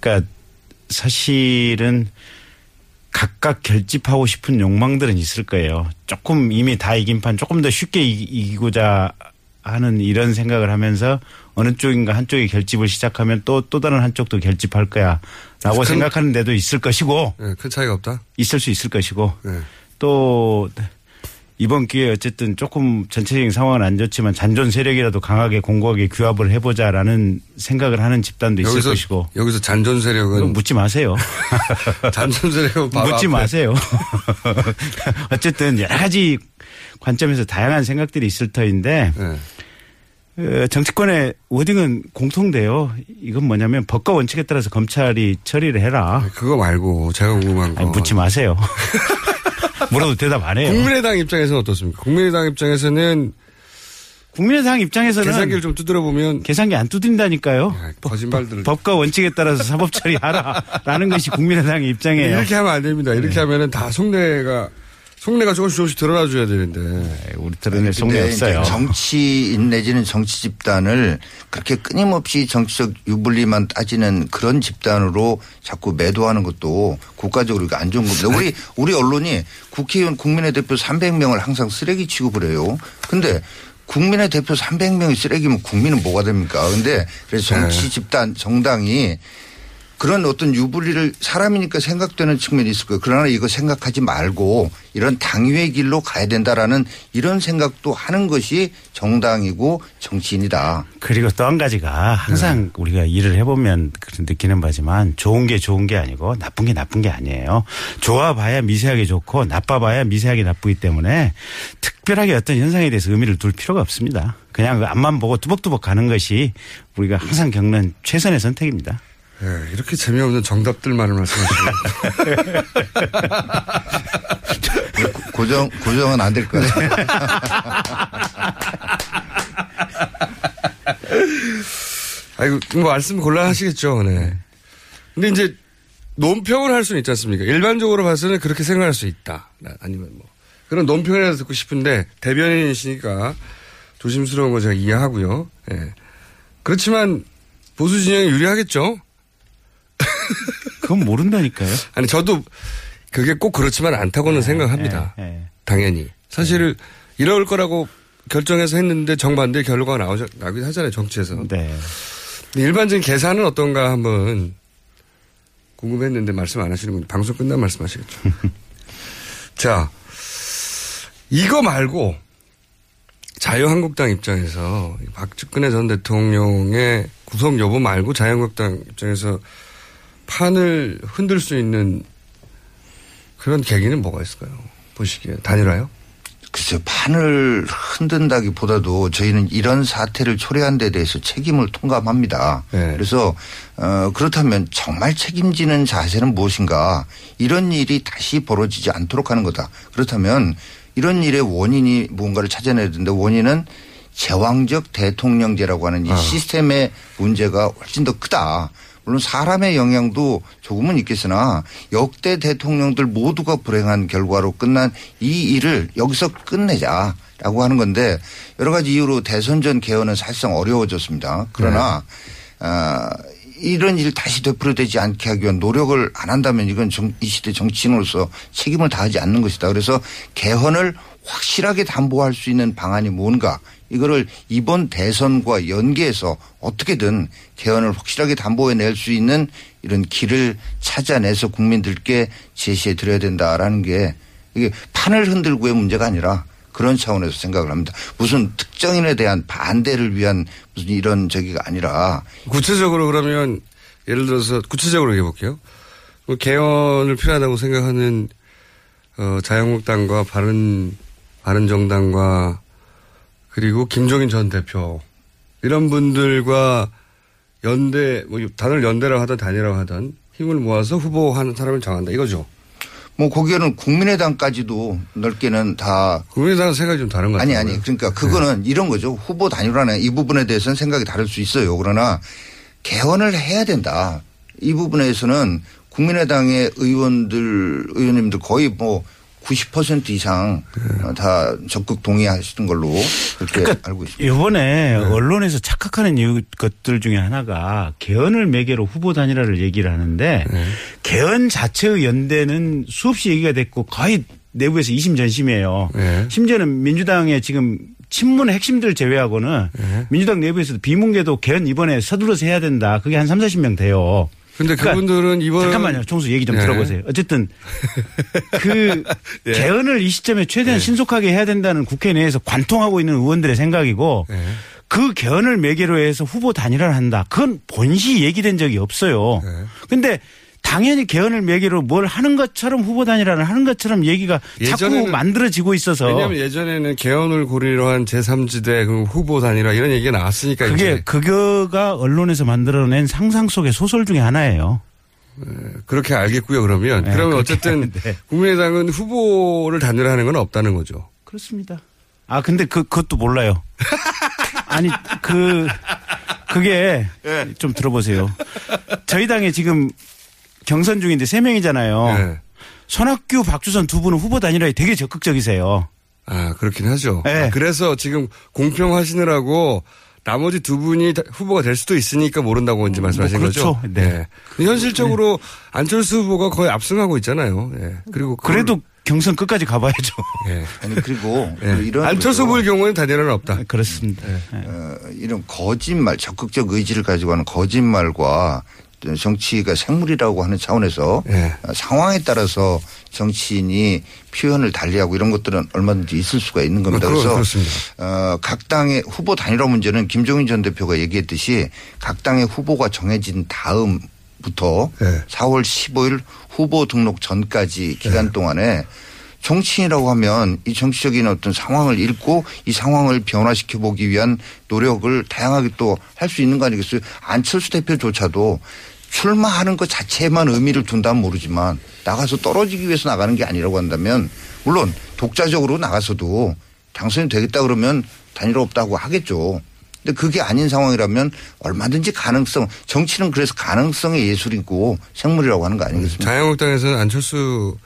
그러니까 사실은 각각 결집하고 싶은 욕망들은 있을 거예요. 조금 이미 다 이긴 판 조금 더 쉽게 이- 이기고자 하는 이런 생각을 하면서 어느 쪽인가 한쪽이 결집을 시작하면 또 또 다른 한쪽도 결집할 거야. 라고 큰- 생각하는 데도 있을 것이고. 네, 큰 차이가 없다. 있을 수 있을 것이고. 네. 또 이번 기회에 어쨌든 조금 전체적인 상황은 안 좋지만 잔존 세력이라도 강하게 공고하게 규합을 해보자라는 생각을 하는 집단도 있을 여기서 것이고. 여기서 잔존 세력은 묻지 마세요. 잔존 세력은 묻지 앞에. 마세요. 어쨌든 여러 가지 관점에서 다양한 생각들이 있을 터인데 네. 어, 정치권의 워딩은 공통돼요. 이건 뭐냐면 법과 원칙에 따라서 검찰이 처리를 해라. 그거 말고 제가 궁금한 거. 아니, 묻지 마세요. 물어도 대답 안 해요. 국민의당 입장에서는 어떻습니까? 국민의당 입장에서는 국민의당 입장에서는 계산기를 좀 두드려 보면 계산기 안 두드린다니까요. 거짓말들 법과 원칙에 따라서 사법 처리하라라는 것이 국민의당의 입장이에요. 이렇게 하면 안 됩니다. 이렇게 네. 하면은 다 속내가 속내가 조금씩 조금씩 드러나 줘야 되는데. 우리 드러낼 근데 이제 정치인 내지는 정치 집단을 그렇게 끊임없이 정치적 유불리만 따지는 그런 집단으로 자꾸 매도하는 것도 국가적으로 안 좋은 겁니다. 우리 우리 언론이 국회의원 국민의 대표 300명을 항상 쓰레기 취급을 해요. 근데 국민의 대표 300명이 쓰레기면 국민은 뭐가 됩니까? 근데 그래서 정치 네. 집단 정당이 그런 어떤 유불리를 사람이니까 생각되는 측면이 있을 거예요. 그러나 이거 생각하지 말고 이런 당위의 길로 가야 된다라는 이런 생각도 하는 것이 정당이고 정치인이다. 그리고 또 한 가지가 항상 네. 우리가 일을 해보면 그런 느끼는 바지만 좋은 게 좋은 게 아니고 나쁜 게 나쁜 게 아니에요. 좋아봐야 미세하게 좋고 나빠봐야 미세하게 나쁘기 때문에 특별하게 어떤 현상에 대해서 의미를 둘 필요가 없습니다. 그냥 그 앞만 보고 뚜벅뚜벅 가는 것이 우리가 항상 겪는 최선의 선택입니다. 예, 이렇게 재미없는 정답들만을 말씀하시는 고정 고정은 안될것 같아요. 아이고, 뭐 말씀 곤란하시겠죠, 네. 근데 이제 논평을 할 수는 있지 않습니까? 일반적으로 봐서는 그렇게 생각할 수 있다. 아니면 뭐. 그런 논평이라도 듣고 싶은데 대변인이시니까 조심스러운 거 제가 이해하고요. 예. 그렇지만 보수 진영이 유리하겠죠? 그건 모른다니까요. 아니, 저도 그게 꼭 그렇지만 않다고는 생각합니다. 예. 당연히. 사실 이럴 거라고 결정해서 했는데 정반대 결과가 나오자, 나기도 하잖아요, 정치에서. 네. 일반적인 계산은 어떤가 한번 궁금했는데 말씀 안 하시는 분 방송 끝나면 말씀하시겠죠. 자, 이거 말고 자유한국당 입장에서 박근혜 전 대통령의 구속 여부 말고 자유한국당 입장에서 판을 흔들 수 있는 그런 계기는 뭐가 있을까요? 보시기에 단일화요? 글쎄요, 판을 흔든다기보다도 저희는 이런 사태를 초래한 데 대해서 책임을 통감합니다. 네. 그래서 어, 그렇다면 정말 책임지는 자세는 무엇인가 이런 일이 다시 벌어지지 않도록 하는 거다. 그렇다면 이런 일의 원인이 무언가를 찾아내야 되는데 원인은 제왕적 대통령제라고 하는 이 아. 시스템의 문제가 훨씬 더 크다. 물론 사람의 영향도 조금은 있겠으나 역대 대통령들 모두가 불행한 결과로 끝난 이 일을 여기서 끝내자 라고 하는 건데 여러 가지 이유로 대선 전 개헌은 사실상 어려워졌습니다. 그러나 아, 이런 일 다시 되풀이되지 않게 하기 위한 노력을 안 한다면 이건 정- 이 시대 정치인으로서 책임을 다하지 않는 것이다. 그래서 개헌을 확실하게 담보할 수 있는 방안이 뭔가 이거를 이번 대선과 연계해서 어떻게든 개헌을 확실하게 담보해낼 수 있는 이런 길을 찾아내서 국민들께 제시해 드려야 된다라는 게 이게 판을 흔들고의 문제가 아니라 그런 차원에서 생각을 합니다. 무슨 특정인에 대한 반대를 위한 무슨 이런 저기가 아니라 구체적으로 그러면 예를 들어서 구체적으로 얘기해 볼게요. 뭐 개헌을 필요하다고 생각하는 어, 자유한국당과 바른 바른 정당과 그리고 김종인 전 대표. 이런 분들과 연대 뭐 단을 연대라고 하든 단이라고 하든 힘을 모아서 후보 하는 사람을 정한다. 이거죠. 뭐 거기에는 국민의당까지도 넓게는 다 국민의당은 생각이 좀 다른 것 아니 같아요. 아니. 그러니까 그거는 이런 거죠. 후보 단일화는 이 부분에 대해서는 생각이 다를 수 있어요. 그러나 개헌을 해야 된다. 이 부분에서는 국민의당의 의원들 의원님들 거의 뭐 90% 이상 어, 다 적극 동의하시는 걸로 그렇게 그러니까 알고 있습니다. 이번에 언론에서 착각하는 이유 것들 중에 하나가 개헌을 매개로 후보 단일화를 얘기를 하는데 개헌 자체의 연대는 수없이 얘기가 됐고 거의 내부에서 이심전심이에요. 심지어는 민주당의 지금 친문의 핵심들 제외하고는 민주당 내부에서도 비문계도 개헌 이번에 서둘러서 해야 된다. 그게 한 3, 40명 돼요. 근데 그분들은 이번 잠깐만요. 총수 얘기 좀 네. 들어보세요. 어쨌든 그 예. 개헌을 이 시점에 최대한 신속하게 해야 된다는 국회 내에서 관통하고 있는 의원들의 생각이고 네. 그 개헌을 매개로 해서 후보 단일화를 한다. 그건 본시 얘기된 적이 없어요. 네. 근데 당연히 개헌을 매개로 뭘 하는 것처럼 후보 단일화를 하는 것처럼 얘기가 자꾸 만들어지고 있어서 왜냐하면 예전에는 개헌을 고리로 한 제3지대 그 후보 단일화 이런 얘기가 나왔으니까 그게 이제 그거가 언론에서 만들어낸 상상 속의 소설 중에 하나예요. 그렇게 알겠고요. 그러면 네, 그러면 어쨌든 하는데. 국민의당은 후보를 단일화 하는 건 없다는 거죠. 그렇습니다. 아 근데 그 그것도 몰라요. 아니 그 그게 예. 좀 들어보세요. 저희 당에 지금 경선 중인데 세 명이잖아요. 네. 손학규, 박주선 두 분은 후보 단일화에 되게 적극적이세요. 아 그렇긴 하죠. 네. 아, 그래서 지금 공평하시느라고 나머지 두 분이 다- 후보가 될 수도 있으니까 모른다고 이제 말씀하신 뭐 거죠. 그렇죠. 네. 근데 현실적으로 안철수 후보가 거의 압승하고 있잖아요. 예. 그리고 그래도 경선 끝까지 가봐야죠. 예. 아니 그리고 예. 이런 안철수 거죠. 후보의 경우는 단일화는 없다. 그렇습니다. 어, 이런 거짓말, 적극적 의지를 가지고 하는 거짓말과 정치가 생물이라고 하는 차원에서 예. 어, 상황에 따라서 정치인이 표현을 달리하고 이런 것들은 얼마든지 있을 수가 있는 겁니다. 아, 그래서 그렇습니다. 어, 각 당의 후보 단일화 문제는 김종인 전 대표가 얘기했듯이 각 당의 후보가 정해진 다음 부터 네. 4월 15일 후보 등록 전까지 기간 네. 동안에 정치인이라고 하면 이 정치적인 어떤 상황을 읽고 이 상황을 변화시켜 보기 위한 노력을 다양하게 또 할 수 있는 거 아니겠어요? 안철수 대표조차도 출마하는 것 자체에만 의미를 둔다면 모르지만 나가서 떨어지기 위해서 나가는 게 아니라고 한다면 물론 독자적으로 나가서도 당선이 되겠다 그러면 단일화 없다고 하겠죠. 근데 그게 아닌 상황이라면 얼마든지 가능성 정치는 그래서 가능성의 예술이고 생물이라고 하는 거 아니겠습니까? 자유한국당에서는 안철수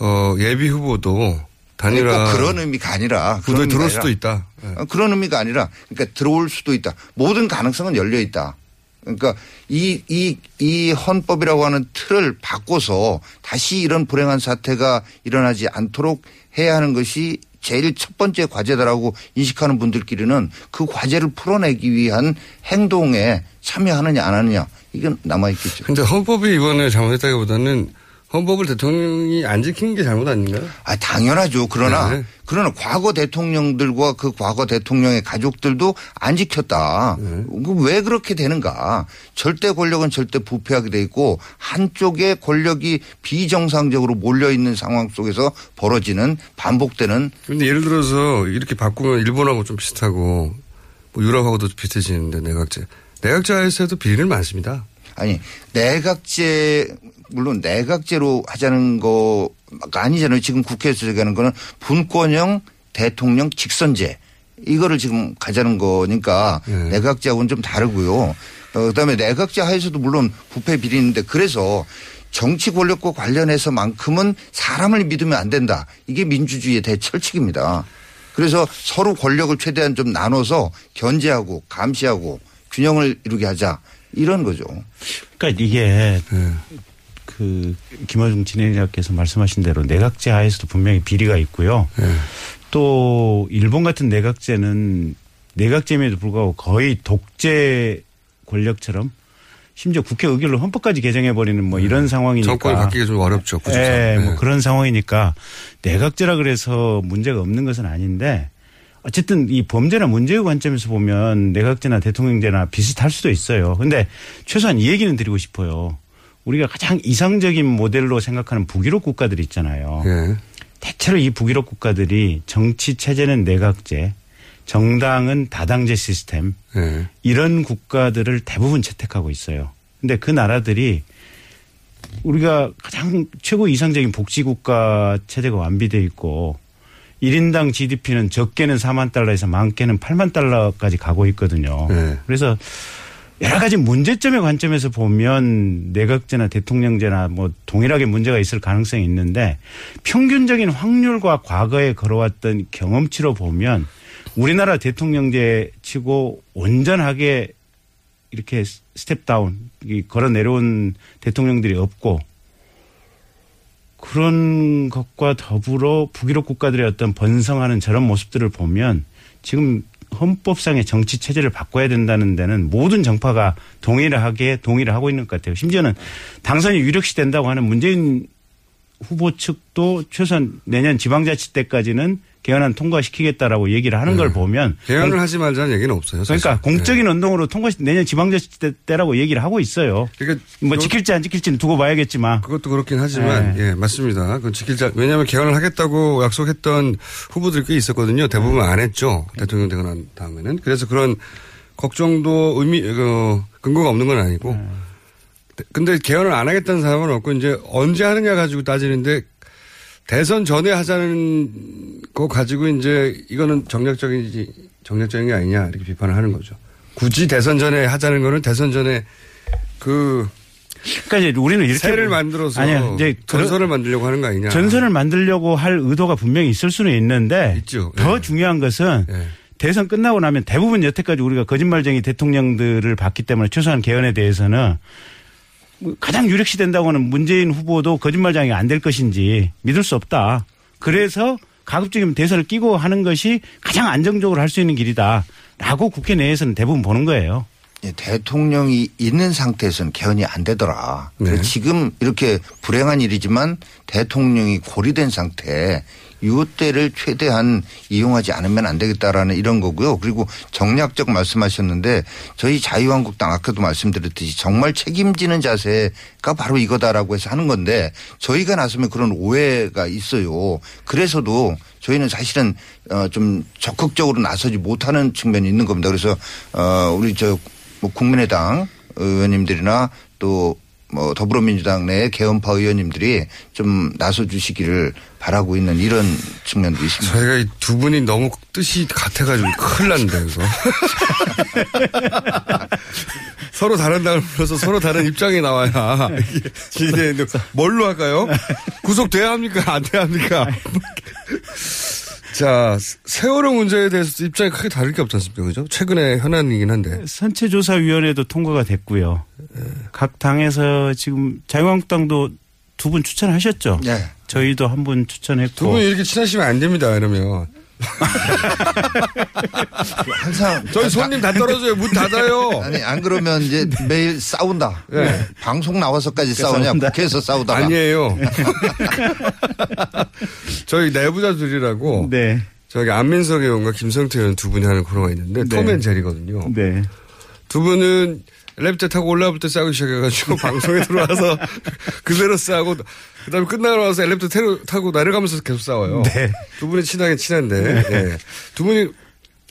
어, 예비 후보도 단일화 꼭 그런 의미가 아니라 그런 들어올 의미가 수도 아니라 있다. 예. 어, 그런 의미가 아니라 그러니까 들어올 수도 있다. 모든 가능성은 열려 있다. 그러니까 이, 이, 이 헌법이라고 하는 틀을 바꿔서 다시 이런 불행한 사태가 일어나지 않도록 해야 하는 것이 제일 첫 번째 과제다라고 인식하는 분들끼리는 그 과제를 풀어내기 위한 행동에 참여하느냐 안 하느냐 이건 남아있겠죠. 근데 헌법이 이번에 잘못했다기보다는 헌법을 대통령이 안 지킨 게 잘못 아닌가요? 아, 당연하죠. 그러나, 네. 그러나 과거 대통령들과 그 과거 대통령의 가족들도 안 지켰다. 네. 그왜 그렇게 되는가. 절대 권력은 절대 부패하게 돼 있고 한쪽의 권력이 비정상적으로 몰려있는 상황 속에서 벌어지는 반복되는 근데 예를 들어서 이렇게 바꾸면 일본하고 좀 비슷하고 뭐 유럽하고도 비슷해지는데 내각제. 내각제에서도 비리는 많습니다. 아니 내각제 물론 내각제로 하자는 거가 아니잖아요. 지금 국회에서 얘기하는 거는 분권형 대통령 직선제 이거를 지금 가자는 거니까 내각제하고는 좀 다르고요. 어, 그다음에 내각제 하에서도 물론 부패 비리 있는데 그래서 정치 권력과 관련해서만큼은 사람을 믿으면 안 된다. 이게 민주주의의 대철칙입니다. 그래서 서로 권력을 최대한 좀 나눠서 견제하고 감시하고 균형을 이루게 하자 이런 거죠. 그러니까 이게 그 김어중 진행자께서 말씀하신 대로 내각제 하에서도 분명히 비리가 있고요. 또 일본 같은 내각제는 내각제임에도 불구하고 거의 독재 권력처럼 심지어 국회 의결로 헌법까지 개정해 버리는 뭐 이런 상황이니까 정권이 바뀌기 좀 어렵죠. 예, 뭐 네. 그런 상황이니까 내각제라 그래서 문제가 없는 것은 아닌데 어쨌든 이 범죄나 문제의 관점에서 보면 내각제나 대통령제나 비슷할 수도 있어요. 근데 최소한 이 얘기는 드리고 싶어요. 우리가 가장 이상적인 모델로 생각하는 북유럽 국가들 있잖아요. 예. 대체로 이 북유럽 국가들이 정치 체제는 내각제, 정당은 다당제 시스템 예. 이런 국가들을 대부분 채택하고 있어요. 근데 그 나라들이 우리가 가장 최고 이상적인 복지국가 체제가 완비돼 있고 1인당 GDP는 적게는 4만 달러에서 많게는 8만 달러까지 가고 있거든요. 네. 그래서 여러 가지 문제점의 관점에서 보면 내각제나 대통령제나 뭐 동일하게 문제가 있을 가능성이 있는데 평균적인 확률과 과거에 걸어왔던 경험치로 보면 우리나라 대통령제 치고 온전하게 이렇게 step down 이 걸어 내려온 대통령들이 없고 그런 것과 더불어 북유럽 국가들의 어떤 번성하는 저런 모습들을 보면 지금 헌법상의 정치 체제를 바꿔야 된다는 데는 모든 정파가 동일하게 동의를 하고 있는 것 같아요. 심지어는 당선이 유력시 된다고 하는 문재인 후보 측도 최소한 내년 지방자치 때까지는 개헌안 통과시키겠다라고 얘기를 하는 걸 네. 보면 개헌을 공- 하지 말자는 얘기는 없어요. 사실. 그러니까 공적인 네. 운동으로 통과 내년 지방자치 때- 때라고 얘기를 하고 있어요. 그러니까 뭐 지킬지 안 지킬지는 두고 봐야겠지만 그것도 그렇긴 하지만 네. 예 맞습니다. 그 지킬자 왜냐하면 개헌을 하겠다고 약속했던 후보들이 꽤 있었거든요. 대부분 안 했죠. 대통령 되고 난 다음에는 그래서 그런 걱정도 의미 그 근거가 없는 건 아니고. 근데 개헌을 안 하겠다는 사람은 없고 이제 언제 하느냐 가지고 따지는데 대선 전에 하자는 거 가지고 이제 이거는 정략적인지 정략적인 게 아니냐 이렇게 비판을 하는 거죠. 굳이 대선 전에 하자는 거는 대선 전에 그 그러니까 이제 우리는 이렇게 새를 만들어서 아니요, 이제 전선을 만들려고 하는 거 아니냐. 전선을 만들려고 할 의도가 분명히 있을 수는 있는데 더 중요한 것은 대선 끝나고 나면 대부분 여태까지 우리가 거짓말쟁이 대통령들을 봤기 때문에 최소한 개헌에 대해서는 가장 유력시 된다고 하는 문재인 후보도 거짓말쟁이가 안될 것인지 믿을 수 없다. 그래서 가급적이면 대선을 끼고 하는 것이 가장 안정적으로 할 수 있는 길이다라고 국회 내에서는 대부분 보는 거예요. 예, 대통령이 있는 상태에서는 개헌이 안 되더라. 네. 지금 이렇게 불행한 일이지만 대통령이 고리된 상태에 이때를 최대한 이용하지 않으면 안 되겠다라는 이런 거고요. 그리고 정략적 말씀하셨는데 저희 자유한국당 아까도 말씀드렸듯이 정말 책임지는 자세가 바로 이거다라고 해서 하는 건데 저희가 나서면 그런 오해가 있어요. 그래서도 저희는 사실은 어좀 적극적으로 나서지 못하는 측면이 있는 겁니다. 그래서 어 우리 저뭐 국민의당 의원님들이나 또 뭐 더불어민주당 내 개헌파 의원님들이 좀 나서 주시기를 바라고 있는 이런 측면도 있습니다. 저희가 이 두 분이 너무 뜻이 같아가지고 큰일 났는데 이거. 서로 다른 당을 불러서 서로 다른 입장이 나와야 이게 뭘로 할까요? 구속돼야 합니까? 안 돼야 합니까? 자, 세월호 문제에 대해서 입장이 크게 다를 게 없지 않습니까? 그죠? 최근에 현안이긴 한데. 선체조사위원회도 통과가 됐고요. 각 당에서 지금 자유한국당도 두 분 추천하셨죠? 네. 저희도 한 분 추천했고. 두 분이 이렇게 친하시면 안 됩니다, 이러면. 항상 저희 손님 다 떨어져요. 문 닫아요. 아니 안 그러면 이제 매일 싸운다. 네. 방송 나와서까지 싸우냐 싸운다. 국회에서 싸우다가 아니에요. 저희 내부자들이라고. 네. 저기 안민석 의원과 김성태 의원 두 분이 하는 코너가 있는데 네. 톰앤제리거든요. 네. 두 분은 엘리베이터 타고 올라올 때 싸우기 시작해가지고 방송에 들어와서 그대로 싸우고 그다음에 끝나고 나서 엘리베이터 타고 내려가면서 계속 싸워요. 네. 두 분이 친하게 친한데 예. 두 분이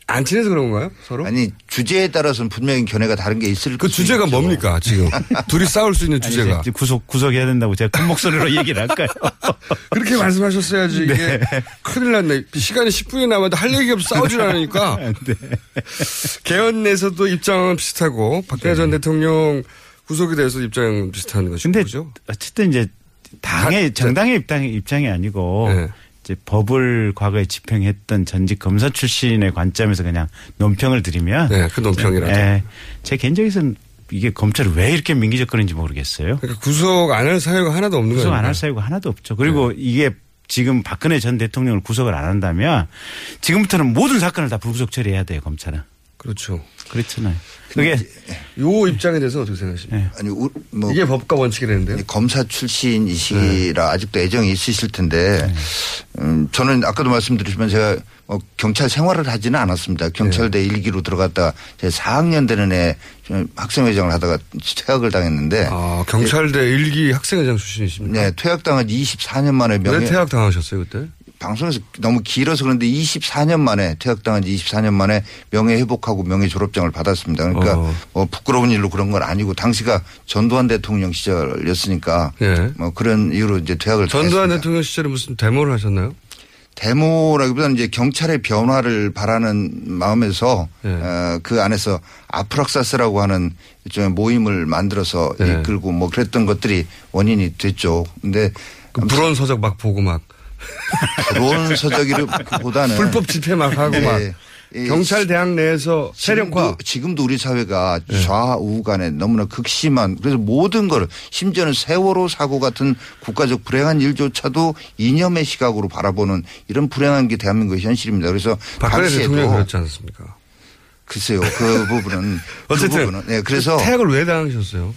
안 친해서 그런 건가요? 서로? 아니 주제에 따라서는 분명히 견해가 다른 게 있을 그 주제가 뭡니까 지금? 둘이 싸울 수 있는 아니, 주제가. 이제 구속 구속해야 된다고 제가 큰 목소리로 얘기를 할까요? 그렇게 말씀하셨어야지 이게 네. 큰일 났네. 시간이 10분이 남았는데 할 얘기가 없어 싸우질 않으니까. 네. 개헌 내에서도 입장은 비슷하고 박근혜 전 대통령 구속에 대해서 입장은 비슷한 것이죠. 근데 어쨌든 이제 당의 정당의 입장이 입장이 아니고 네. 이제 법을 과거에 집행했던 전직 검사 출신의 관점에서 그냥 논평을 드리면 네, 그 논평이라도. 예, 제 개인적에서는 이게 검찰이 왜 이렇게 민기적거리는지 모르겠어요. 그러니까 구속 안 할 사유가 하나도 없는 거예요. 구속 안 할 사유가 하나도 없죠. 그리고 이게 지금 박근혜 전 대통령을 구속을 안 한다면 지금부터는 모든 사건을 다 불구속 처리해야 돼요 검찰은. 그렇죠. 그렇잖아요. 그게 요 입장에 대해서 어떻게 생각하십니까? 아니 우- 뭐 이게 법과 원칙이라는데요. 검사 출신이시라 아직도 애정이 있으실 텐데 음, 저는 아까도 말씀드렸지만 제가 뭐 경찰 생활을 하지는 않았습니다. 경찰대 일기로 들어갔다 제 4학년 되는 애 학생회장을 하다가 퇴학을 당했는데 아, 경찰대 일기 학생회장 출신이십니까? 네, 퇴학당한 24년 만에 명예 왜 퇴학 당하셨어요 그때? 방송에서 너무 길어서 그런데 24년 만에 퇴학당한 지 24년 만에 명예 회복하고 명예 졸업장을 받았습니다. 그러니까 어. 뭐 부끄러운 일로 그런 건 아니고 당시가 전두환 대통령 시절이었으니까 예. 뭐 그런 이유로 이제 퇴학을 전두환. 대통령 시절에 무슨 데모를 하셨나요? 데모라기보다는 이제 경찰의 변화를 바라는 마음에서 네. 어, 그 안에서 아프락사스라고 하는 일종의 모임을 만들어서 네. 이끌고 뭐 그랬던 것들이 원인이 됐죠. 근데 그 불온 서적 막 보고 막 불온 서적이보다는 불법 집회 막 하고 막 경찰 대학 내에서 세력화 지금도, 지금도 우리 사회가 좌우 간에 너무나 극심한 그래서 모든 걸 심지어는 세월호 사고 같은 국가적 불행한 일조차도 이념의 시각으로 바라보는 이런 불행한 게 대한민국의 현실입니다. 그래서 박근혜 대통령이 그랬지 않습니까? 글쎄요 그 부분은 어쨌든 그 부분은 네 그래서 태학을 왜 당하셨어요?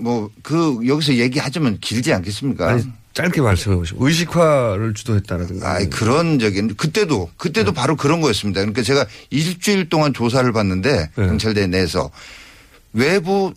뭐 그 여기서 얘기하자면 길지 않겠습니까? 아니, 짧게 말씀해 보시고 의식화를 주도했다라든가. 아, 그런 적인 그때도 그때도 바로 그런 거였습니다. 그러니까 제가 일주일 동안 조사를 받는데 경찰대 내에서 외부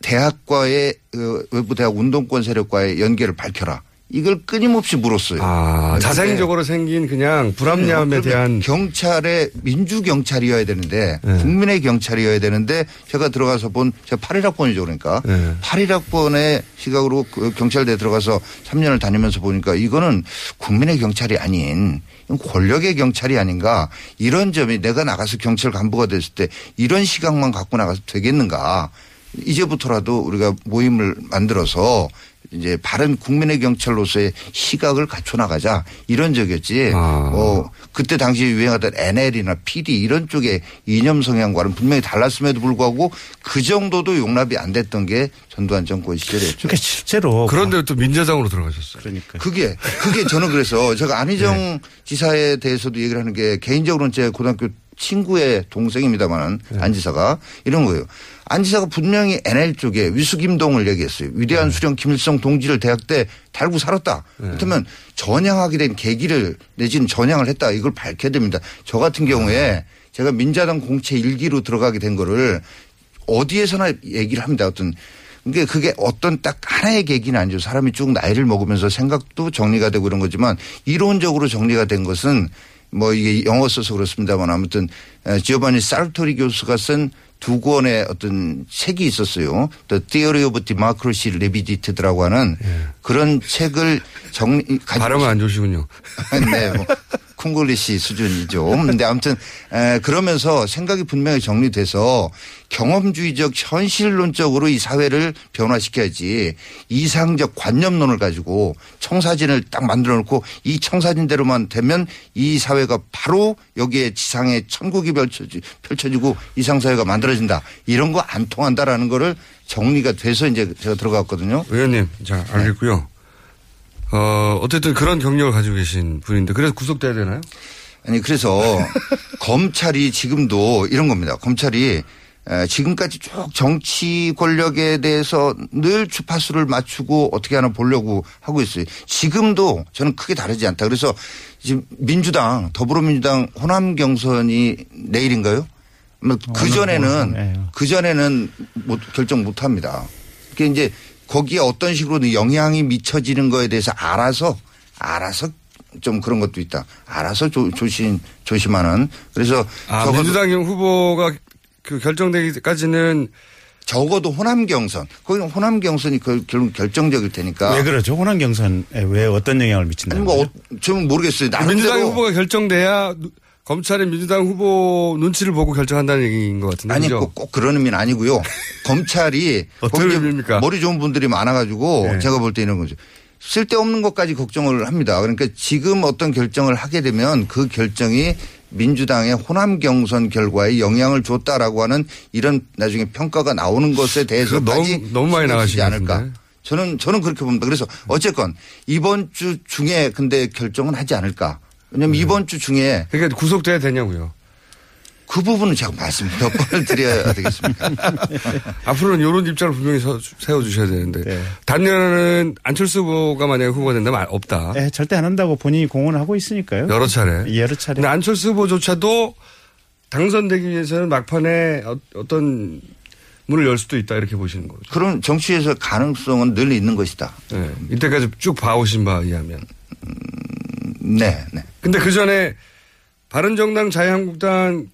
대학과의 어, 외부 대학 운동권 세력과의 연계를 밝혀라. 이걸 끊임없이 물었어요. 아, 자생적으로 생긴 그냥 불합리함에 그러면 대한 경찰의 민주 경찰이어야 되는데 네. 국민의 경찰이어야 되는데 제가 들어가서 본 제가 8일학번이죠 그러니까 네. 8일학번의 시각으로 그 경찰대에 들어가서 3년을 다니면서 보니까 이거는 국민의 경찰이 아닌 권력의 경찰이 아닌가 이런 점이 내가 나가서 경찰 간부가 됐을 때 이런 시각만 갖고 나가서 되겠는가 이제부터라도 우리가 모임을 만들어서 이제 바른 국민의 경찰로서의 시각을 갖춰 나가자 이런 적이었지. 아. 어 그때 당시 유행하던 NL이나 PD 이런 쪽의 이념 성향과는 분명히 달랐음에도 불구하고 그 정도도 용납이 안 됐던 게 전두환 정권 시절이었죠. 그러니까 실제로 그런데 또 민주당으로 들어가셨어요. 그러니까 그게 그게 저는 그래서 제가 안희정 지사에 대해서도 얘기를 하는 게 개인적으로는 제 고등학교 친구의 동생입니다만은 안 지사가 이런 거예요. 안 지사가 분명히 NL 쪽에 위수김동을 얘기했어요. 위대한 수령 김일성 동지를 대학 때 달고 살았다. 그렇다면 전향하게 된 계기를 내지는 전향을 했다. 이걸 밝혀야 됩니다. 저 같은 경우에 제가 민자당 공채 일기로 들어가게 된 거를 어디에서나 얘기를 합니다. 어떤 그게 그게 어떤 딱 하나의 계기는 아니죠. 사람이 쭉 나이를 먹으면서 생각도 정리가 되고 이런 거지만 이론적으로 정리가 된 것은 뭐 이게 영어 써서 그렇습니다만 아무튼 지오바니 살토리 교수가 쓴 두 권의 어떤 책이 있었어요. The Theory of Democracy Revisited라고 하는 그런 책을 정리 발음은 안 좋으시군요. 네, 뭐 콩글리시 수준이죠. 근데 아무튼 에, 그러면서 생각이 분명히 정리돼서 경험주의적 현실론적으로 이 사회를 변화시켜야지 이상적 관념론을 가지고 청사진을 딱 만들어 놓고 이 청사진대로만 되면 이 사회가 바로 여기에 지상에 천국이 펼쳐지, 펼쳐지고 이상사회가 만들어진다. 이런 거 안 통한다라는 거를 정리가 돼서 이제 제가 들어갔거든요. 의원님, 자, 알겠고요. 어, 어쨌든 그런 경력을 가지고 계신 분인데 그래서 구속돼야 되나요? 아니 그래서 검찰이 지금도 이런 겁니다. 검찰이 에, 지금까지 쭉 정치 권력에 대해서 늘 주파수를 맞추고 어떻게 하나 보려고 하고 있어요. 지금도 저는 크게 다르지 않다. 그래서 지금 민주당 더불어민주당 호남 경선이 내일인가요? 그 전에는 그 전에는 못 결정 못 합니다. 그게 이제 거기에 어떤 식으로 영향이 미쳐지는 거에 대해서 알아서 알아서 좀 그런 것도 있다. 알아서 조, 조심 조심하는 그래서 아, 민주당 후보가 그 결정되기까지는 적어도 호남 경선 거기는 호남 경선이 그 결, 결정적일 테니까 왜 그러죠? 호남 경선에 왜 어떤 영향을 미친다? 아니 뭐 어, 저는 모르겠어요. 민주당 나름대로 후보가 결정돼야 누- 검찰이 민주당 후보 눈치를 보고 결정한다는 얘기인 것 같은데. 아니? 꼭, 꼭 그런 의미는 아니고요. 검찰이 어떤 의미입니까? 머리 좋은 분들이 많아가지고 네. 제가 볼 때 이런 거죠. 쓸데없는 것까지 걱정을 합니다. 그러니까 지금 어떤 결정을 하게 되면 그 결정이 민주당의 호남 경선 결과에 영향을 줬다라고 하는 이런 나중에 평가가 나오는 것에 대해서까지 너무- 너무 많이 나가시는 않을까. 저는 저는 그렇게 봅니다. 그래서 어쨌건 이번 주 중에 근데 결정은 하지 않을까. 왜냐하면 이번 주 중에 그러니까 구속돼야 되냐고요. 그 부분은 제가 말씀 몇 번을 드려야 되겠습니까? 앞으로는 이런 입장을 분명히 서- 세워주셔야 되는데. 단연은 안철수 후보가 만약에 후보가 된다면 아- 없다. 예, 절대 안 한다고 본인이 공언을 하고 있으니까요. 여러 차례. 여러 차례. 근데 안철수 후보조차도 당선되기 위해서는 막판에 어- 어떤 문을 열 수도 있다 이렇게 보시는 거죠. 그런 정치에서 가능성은 늘 있는 것이다. 네. 이때까지 쭉 봐오신 바에 의하면. 네, 네. 근데 그 전에 바른정당 자유한국당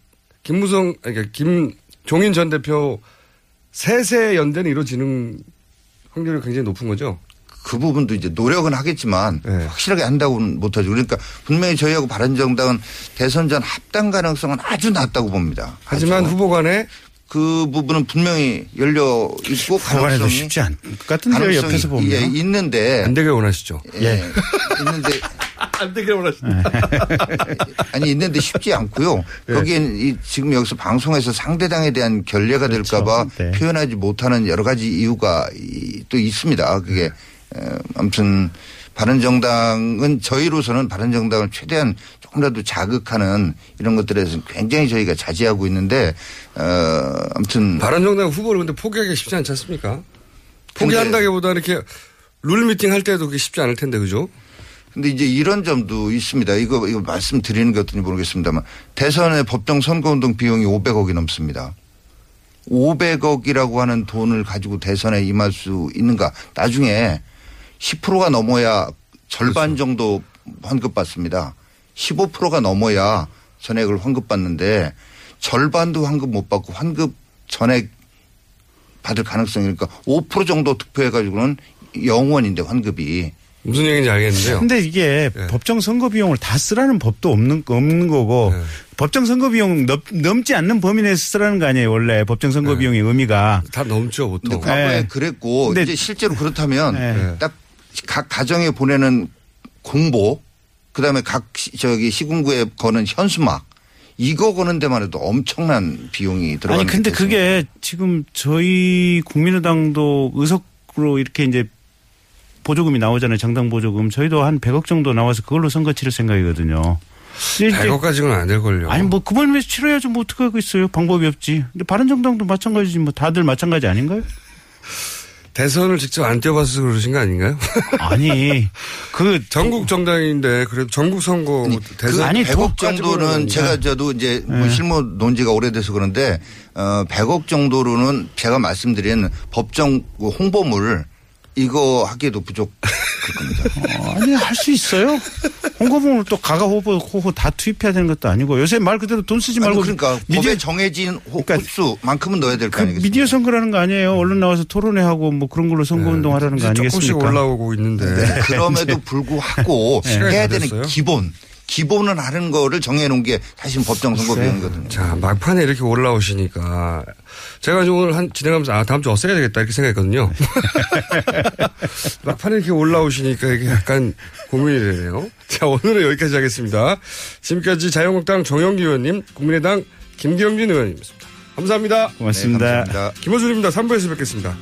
김무성, 그러니까 김종인 전 대표 세세 연대는 이루어지는 확률이 굉장히 높은 거죠. 그 부분도 이제 노력은 하겠지만 네. 확실하게 한다고는 못하죠. 그러니까 분명히 저희하고 바른정당은 대선 전 합당 가능성은 아주 낮다고 봅니다. 하지만 아주. 후보 간에 그 부분은 분명히 열려 있고 가능성이 쉽지 것 같은데요, 옆에서 보면. 예, 있는데 안 되게 원하시죠. 예. 있는데 안 되게 원하시죠. 아니 있는데 쉽지 않고요. 예. 거기엔 이 지금 여기서 방송에서 상대당에 대한 결례가 될까봐 네. 표현하지 못하는 여러 가지 이유가 이- 또 있습니다. 그게 에, 아무튼 바른정당은 저희로서는 바른정당을 최대한 조금이라도 자극하는 이런 것들에 대해서 굉장히 저희가 자제하고 있는데 어 아무튼 바른정당 후보를 근데 포기하기 쉽지 않지 않습니까? 포기한다기보다는 이렇게 룰 미팅 할 때도 그게 쉽지 않을 텐데 그죠? 근데 이제 이런 점도 있습니다. 이거, 이거 말씀드리는 게 어떤지 모르겠습니다만 대선의 법정 선거운동 비용이 500억이 넘습니다. 500억이라고 하는 돈을 가지고 대선에 임할 수 있는가. 나중에 10%가 넘어야 절반 정도 환급받습니다. 15%가 넘어야 전액을 환급받는데 절반도 환급 못 받고 환급 전액 받을 가능성이 그러니까 5% 정도 득표해가지고는 영원인데 환급이. 무슨 얘기인지 알겠는데요. 근데 이게 네. 법정 선거 비용을 다 쓰라는 법도 없는 없는 거고 법정 선거 비용 넘, 넘지 않는 범위 내에서 쓰라는 거 아니에요 원래 법정 선거 네. 비용의 의미가 다 넘죠 보통. 과거에 네. 그랬고 근데- 이제 실제로 그렇다면 네. 딱각 가정에 보내는 공보 그다음에 각 시- 저기 시군구에 거는 현수막 이거 거는 데만 해도 엄청난 비용이 들어가는 아니 근데 게 그게 지금 저희 국민의당도 의석으로 이렇게 이제 보조금이 나오잖아요 정당 보조금 저희도 한 100억 정도 나와서 그걸로 선거 치를 생각이거든요. 근데 이제 100억까지는 안 될걸요. 아니 뭐 그걸 위해서 치러야죠 뭐 어떻게 하겠어요 방법이 없지. 근데 바른정당도 마찬가지지 뭐 다들 마찬가지 아닌가요? 대선을 직접 안 뛰어봐서 그러신 거 아닌가요? 아니 그 전국 정당인데 그래도 전국 선거 뭐 대선 그 100억 정도는 제가 저도 이제 뭐 네. 실무 논지가 오래돼서 그런데 어 100억 정도로는 제가 말씀드린 법정 그 홍보물 이거 하기에도 부족. 어, 아니 할 수 있어요. 홍보물을 또 가가 호보 호호 다 투입해야 되는 것도 아니고 요새 말 그대로 돈 쓰지 말고 아니, 그러니까 미디어- 법에 정해진 호- 횟수만큼은 넣어야 될거 그 아니겠습니까? 미디어 선거라는 거 아니에요. 언론 나와서 토론회 하고 뭐 그런 걸로 선거 운동 하라는 거 이제 조금씩 아니겠습니까? 올라오고 있는데. 네, 그럼에도 불구하고 네. 해야 다 되는? 기본 기본은 하는 거를 정해놓은 게 사실 법정 선거 비용이거든요. 자, 막판에 이렇게 올라오시니까 제가 이제 오늘 한 진행하면서 아, 다음 주 없애야 되겠다 이렇게 생각했거든요. 막판에 이렇게 올라오시니까 이게 약간 고민이 되네요. 자, 오늘은 여기까지 하겠습니다. 지금까지 자유한국당 정영기 의원님, 국민의당 김경진 의원님이었습니다. 감사합니다. 고맙습니다. 네, 감사합니다. 김호준입니다. 3부에서 뵙겠습니다.